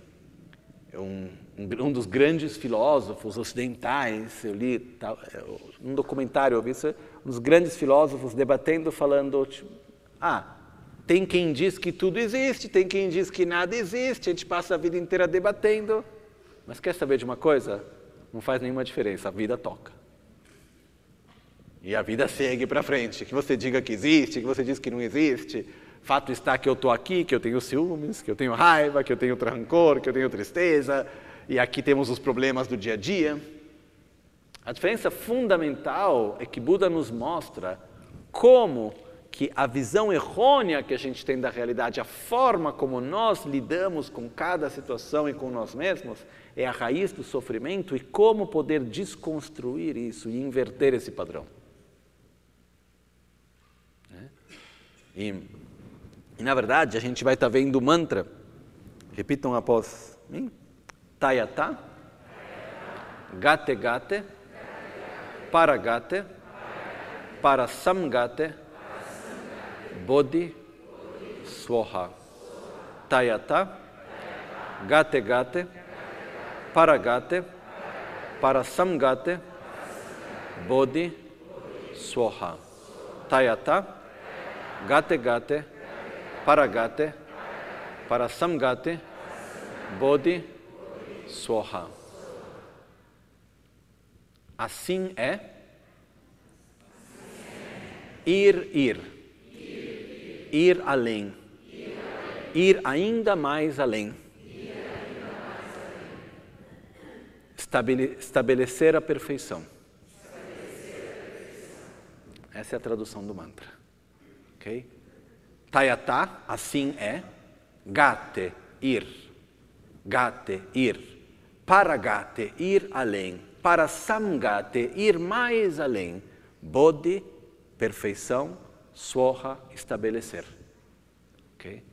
um, um dos grandes filósofos ocidentais, eu li um documentário, eu vi isso, um dos grandes filósofos debatendo, falando, tipo, ah, tem quem diz que tudo existe, tem quem diz que nada existe, a gente passa a vida inteira debatendo, mas quer saber de uma coisa? Não faz nenhuma diferença, a vida toca. E a vida segue para frente. Que você diga que existe, que você diz que não existe. Fato está que eu estou aqui, que eu tenho ciúmes, que eu tenho raiva, que eu tenho rancor, que eu tenho tristeza. E aqui temos os problemas do dia a dia. A diferença fundamental é que Buda nos mostra como que a visão errônea que a gente tem da realidade, a forma como nós lidamos com cada situação e com nós mesmos, é a raiz do sofrimento e como poder desconstruir isso e inverter esse padrão. E, e na verdade, a gente vai estar tá vendo o mantra. Repitam após mim. Tayata, Gate Gate, Paragate, Parasamgate, Bodhi, Swaha. Tayata, Gate Gate, Paragate, Parasamgate, Bodhi, Swaha. Tayata, Gate Gate, Paragate, Parasamgate, Bodhi, Soha. Assim é ir, ir, ir além, ir ainda mais além, estabelecer a perfeição. Essa é a tradução do mantra. Ok? Tayata, assim é. Gate, ir. Gate, ir. Paragate, ir além. Para samgate, ir mais além. Bodhi, perfeição. Swaha, estabelecer. Ok?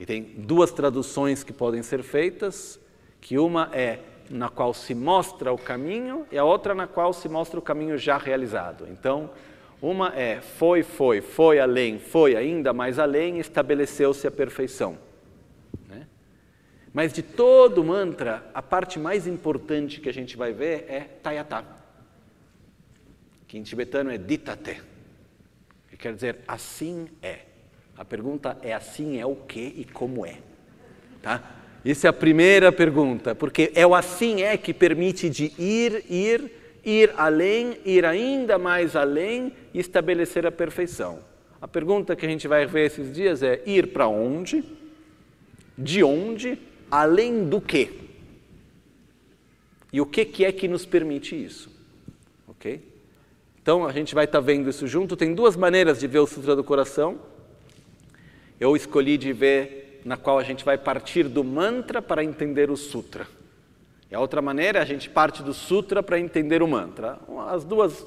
E tem duas traduções que podem ser feitas, que uma é na qual se mostra o caminho e a outra na qual se mostra o caminho já realizado. Então, uma é foi, foi, foi além, foi ainda mais além, estabeleceu-se a perfeição. Né? Mas de todo o mantra, a parte mais importante que a gente vai ver é Tayata, que em tibetano é Ditate, quer dizer assim é. A pergunta é assim é o que e como é. Tá? Essa é a primeira pergunta, porque é o assim é que permite de ir, ir, ir além, ir ainda mais além e estabelecer a perfeição. A pergunta que a gente vai ver esses dias é ir para onde, de onde, além do que. E o que, que é que nos permite isso? Ok? Então a gente vai estar tá vendo isso junto. Tem duas maneiras de ver o Sutra do Coração. Eu escolhi de ver na qual a gente vai partir do mantra para entender o Sutra. E a outra maneira, a gente parte do sutra para entender o mantra. As duas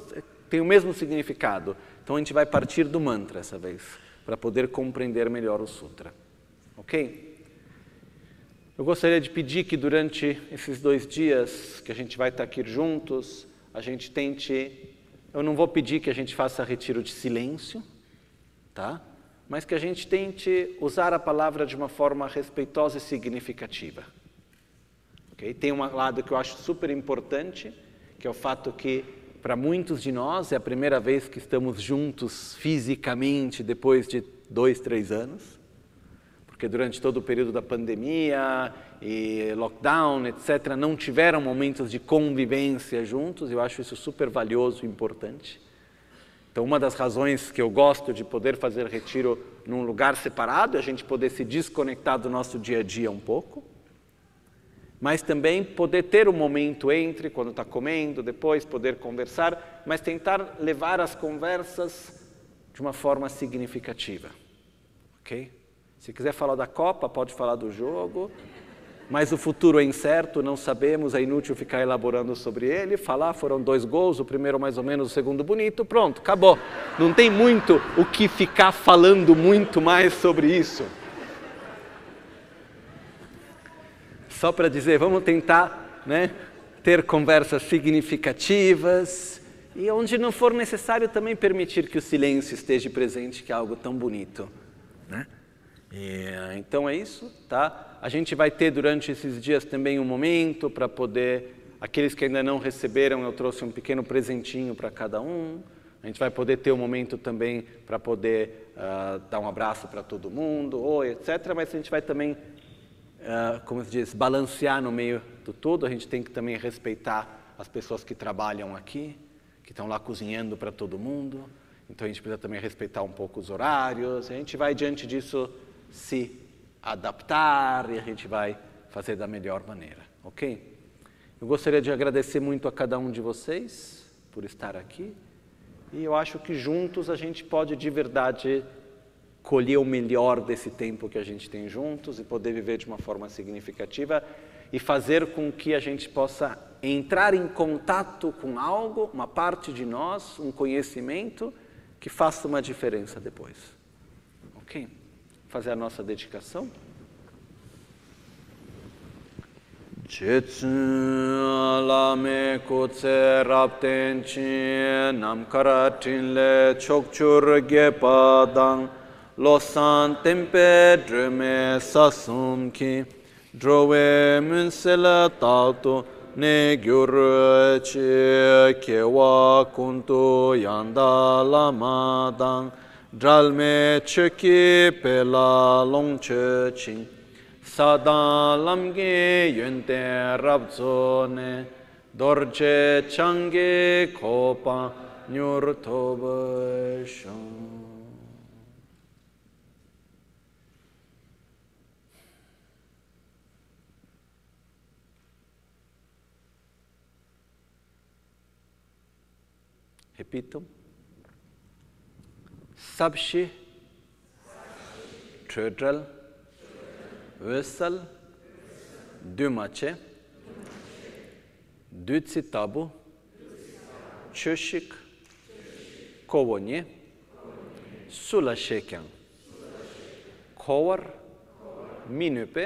têm o mesmo significado. Então a gente vai partir do mantra essa vez, para poder compreender melhor o sutra. Ok? Eu gostaria de pedir que durante esses dois dias que a gente vai estar aqui juntos, a gente tente. Eu não vou pedir que a gente faça retiro de silêncio, tá? Mas que a gente tente usar a palavra de uma forma respeitosa e significativa. Okay? Tem um lado que eu acho super importante, que é o fato que para muitos de nós é a primeira vez que estamos juntos fisicamente depois de dois, três anos, porque durante todo o período da pandemia e lockdown, etc., não tiveram momentos de convivência juntos. Eu acho isso super valioso e importante. Então, uma das razões que eu gosto de poder fazer retiro num lugar separado é a gente poder se desconectar do nosso dia a dia um pouco mas também poder ter um momento entre, quando está comendo, depois poder conversar, mas tentar levar as conversas de uma forma significativa. Ok? Se quiser falar da Copa, pode falar do jogo, mas o futuro é incerto, não sabemos, é inútil ficar elaborando sobre ele. Falar, foram dois gols, o primeiro mais ou menos, o segundo bonito, pronto, acabou. Não tem muito o que ficar falando muito mais sobre isso. só para dizer, vamos tentar né, ter conversas significativas e onde não for necessário também permitir que o silêncio esteja presente, que é algo tão bonito. Né? E, então é isso, tá? A gente vai ter durante esses dias também um momento para poder, aqueles que ainda não receberam, eu trouxe um pequeno presentinho para cada um. A gente vai poder ter um momento também para poder uh, dar um abraço para todo mundo, oi, etc. Mas a gente vai também, uh, como se diz, balancear no meio do todo. A gente tem que também respeitar as pessoas que trabalham aqui, que estão lá cozinhando para todo mundo. Então a gente precisa também respeitar um pouco os horários. A gente vai diante disso se adaptar e a gente vai fazer da melhor maneira, ok? Eu gostaria de agradecer muito a cada um de vocês por estar aqui. E eu acho que juntos a gente pode de verdade colher o melhor desse tempo que a gente tem juntos e poder viver de uma forma significativa e fazer com que a gente possa entrar em contato com algo, uma parte de nós, um conhecimento que faça uma diferença depois. Ok? Fazer a nossa dedicação. Chetsun lame kutse rapten chin nam karatin le chokchur ge padang losan tempe drume sasum ki drove munsela tautu ne gyur che kewa kuntu yanda lamadang dral me cheki pe la long che ching sadan lam ge yön te rab zo ne dor che chang ge ko pa nyur to ba shong Repito. sabshi tredral vesal dumache duci tabu chöshik kovonye sula shekyan kovar minüpe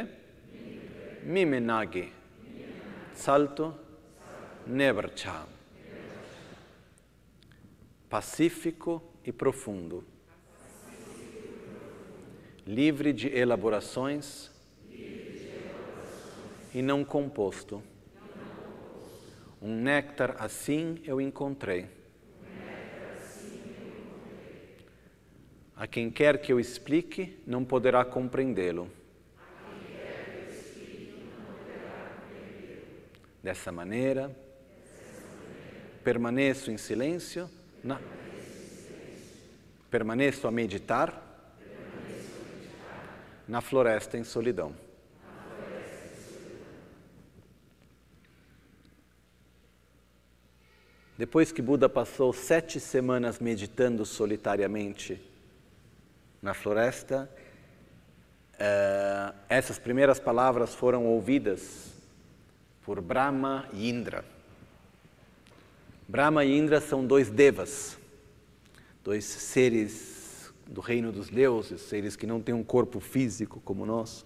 mimenagi salto nevercha pacífico e profundo. Livre de elaborações e não composto. Um néctar assim eu encontrei. A quem quer que eu explique, não poderá compreendê-lo. Dessa maneira, permaneço em silêncio, na... permaneço a meditar na floresta em solidão. Depois que Buda passou sete semanas meditando solitariamente na floresta, uh, essas primeiras palavras foram ouvidas por Brahma e Indra. Brahma e Indra são dois devas, dois seres do reino dos deuses, seres que não têm um corpo físico como nós.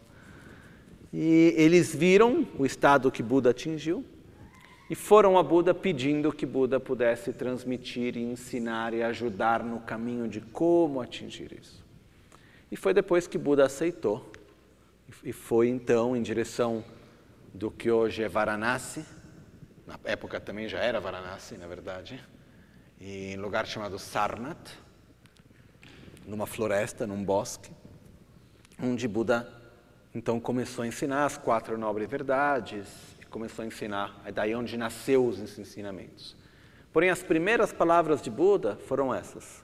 E eles viram o estado que Buda atingiu e foram a Buda pedindo que Buda pudesse transmitir e ensinar e ajudar no caminho de como atingir isso. E foi depois que Buda aceitou e foi então em direção do que hoje é Varanasi, na época também já era Varanasi, na verdade, em lugar chamado Sarnath, numa floresta, num bosque, onde Buda então começou a ensinar as quatro nobres verdades, começou a ensinar, é daí onde nasceu os ensinamentos. Porém, as primeiras palavras de Buda foram essas.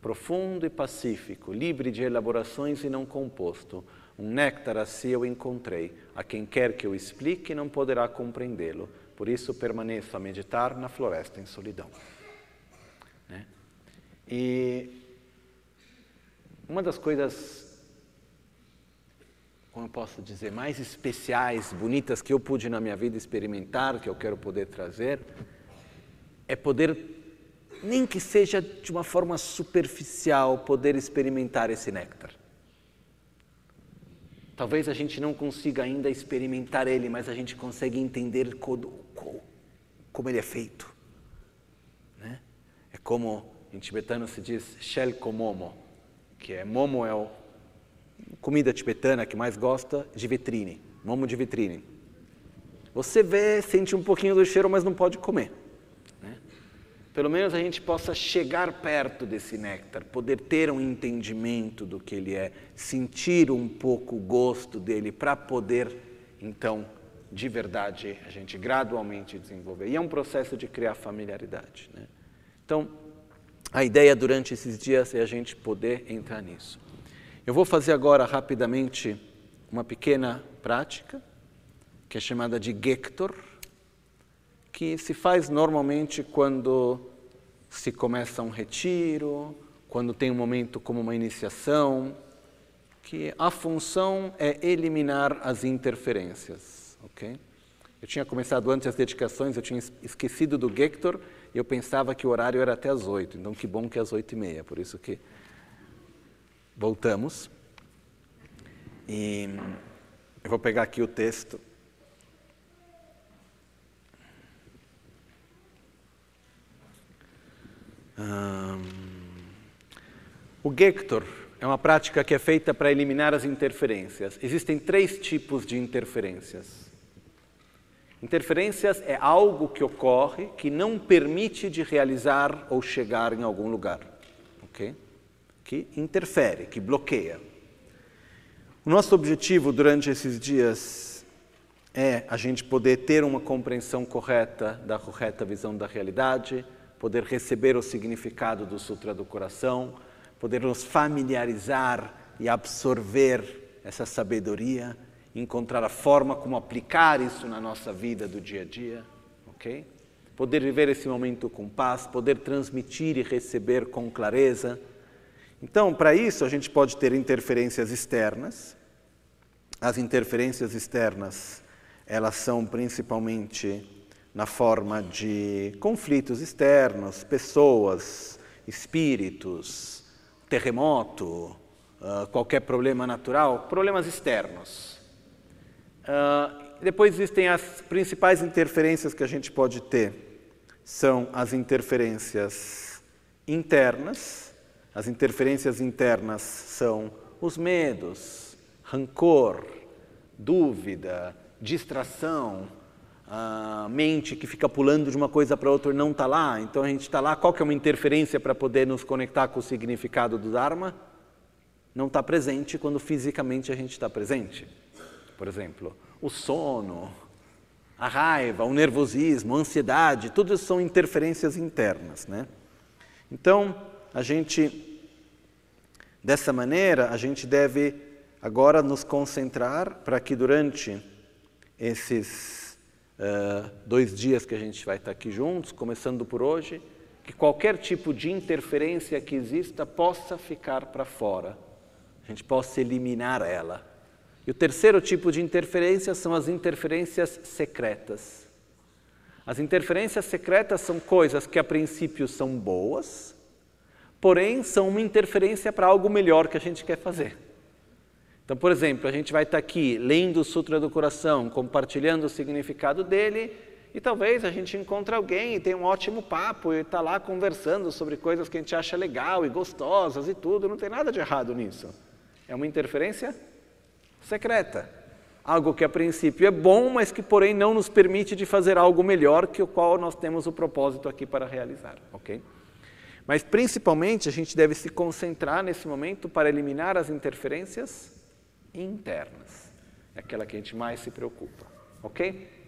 Profundo e pacífico, livre de elaborações e não composto, um néctar assim eu encontrei. A quem quer que eu explique não poderá compreendê-lo. Por isso permaneço a meditar na floresta em solidão. Né? E uma das coisas, como eu posso dizer, mais especiais, bonitas que eu pude na minha vida experimentar, que eu quero poder trazer, é poder, nem que seja de uma forma superficial, poder experimentar esse néctar. Talvez a gente não consiga ainda experimentar ele, mas a gente consegue entender como, ele é feito. Né? como em tibetano se diz shell komomo, que é momo é a comida tibetana que mais gosta de vitrine, momo de vitrine. Você vê, sente um pouquinho do cheiro, mas não pode comer. Né? Pelo menos a gente possa chegar perto desse néctar, poder ter um entendimento do que ele é, sentir um pouco o gosto dele, para poder, então, de verdade, a gente gradualmente desenvolver. E é um processo de criar familiaridade. Né? Então, a ideia durante esses dias é a gente poder entrar nisso. Eu vou fazer agora rapidamente uma pequena prática que é chamada de Gector, que se faz normalmente quando se começa um retiro, quando tem um momento como uma iniciação, que a função é eliminar as interferências, ok? Eu tinha começado antes as dedicações, eu tinha esquecido do Gector e eu pensava que o horário era até as oito, então que bom que é às oito e meia, por isso que voltamos. E eu vou pegar aqui o texto o Gector é uma prática que é feita para eliminar as interferências. Existem três tipos de interferências. Interferências é algo que ocorre que não permite de realizar ou chegar em algum lugar, ok? Que interfere, que bloqueia. O nosso objetivo durante esses dias é a gente poder ter uma compreensão correta da correta visão da realidade, poder receber o significado do Sutra do Coração, poder nos familiarizar e absorver essa sabedoria, encontrar a forma como aplicar isso na nossa vida do dia a dia, ok? Poder viver esse momento com paz, poder transmitir e receber com clareza. Então, para isso, a gente pode ter interferências externas. As interferências externas, elas são principalmente na forma de conflitos externos, pessoas, espíritos, terremoto, uh, qualquer problema natural, problemas externos. Uh, depois existem as principais interferências que a gente pode ter, são as interferências internas. As interferências internas são os medos, rancor, dúvida, distração, a mente que fica pulando de uma coisa para outra e não está lá. Então a gente está lá, qual que é uma interferência para poder nos conectar com o significado do Dharma? Não está presente quando fisicamente a gente está presente. Por exemplo, o sono, a raiva, o nervosismo, a ansiedade, tudo isso são interferências internas. Né? Então, a gente, dessa maneira, a gente deve agora nos concentrar para que durante esses uh, dois dias que a gente vai estar aqui juntos, começando por hoje, que qualquer tipo de interferência que exista possa ficar para fora, a gente possa eliminar ela. E o terceiro tipo de interferência são as interferências secretas. As interferências secretas são coisas que a princípio são boas, porém são uma interferência para algo melhor que a gente quer fazer. Então, por exemplo, a gente vai estar aqui lendo o Sutra do Coração, compartilhando o significado dele, e talvez a gente encontre alguém e tenha um ótimo papo e está lá conversando sobre coisas que a gente acha legal e gostosas e tudo, não tem nada de errado nisso. É uma interferência secreta. Algo que a princípio é bom, mas que porém não nos permite de fazer algo melhor que o qual nós temos o propósito aqui para realizar, ok? Mas principalmente a gente deve se concentrar nesse momento para eliminar as interferências internas. É aquela que a gente mais se preocupa, ok?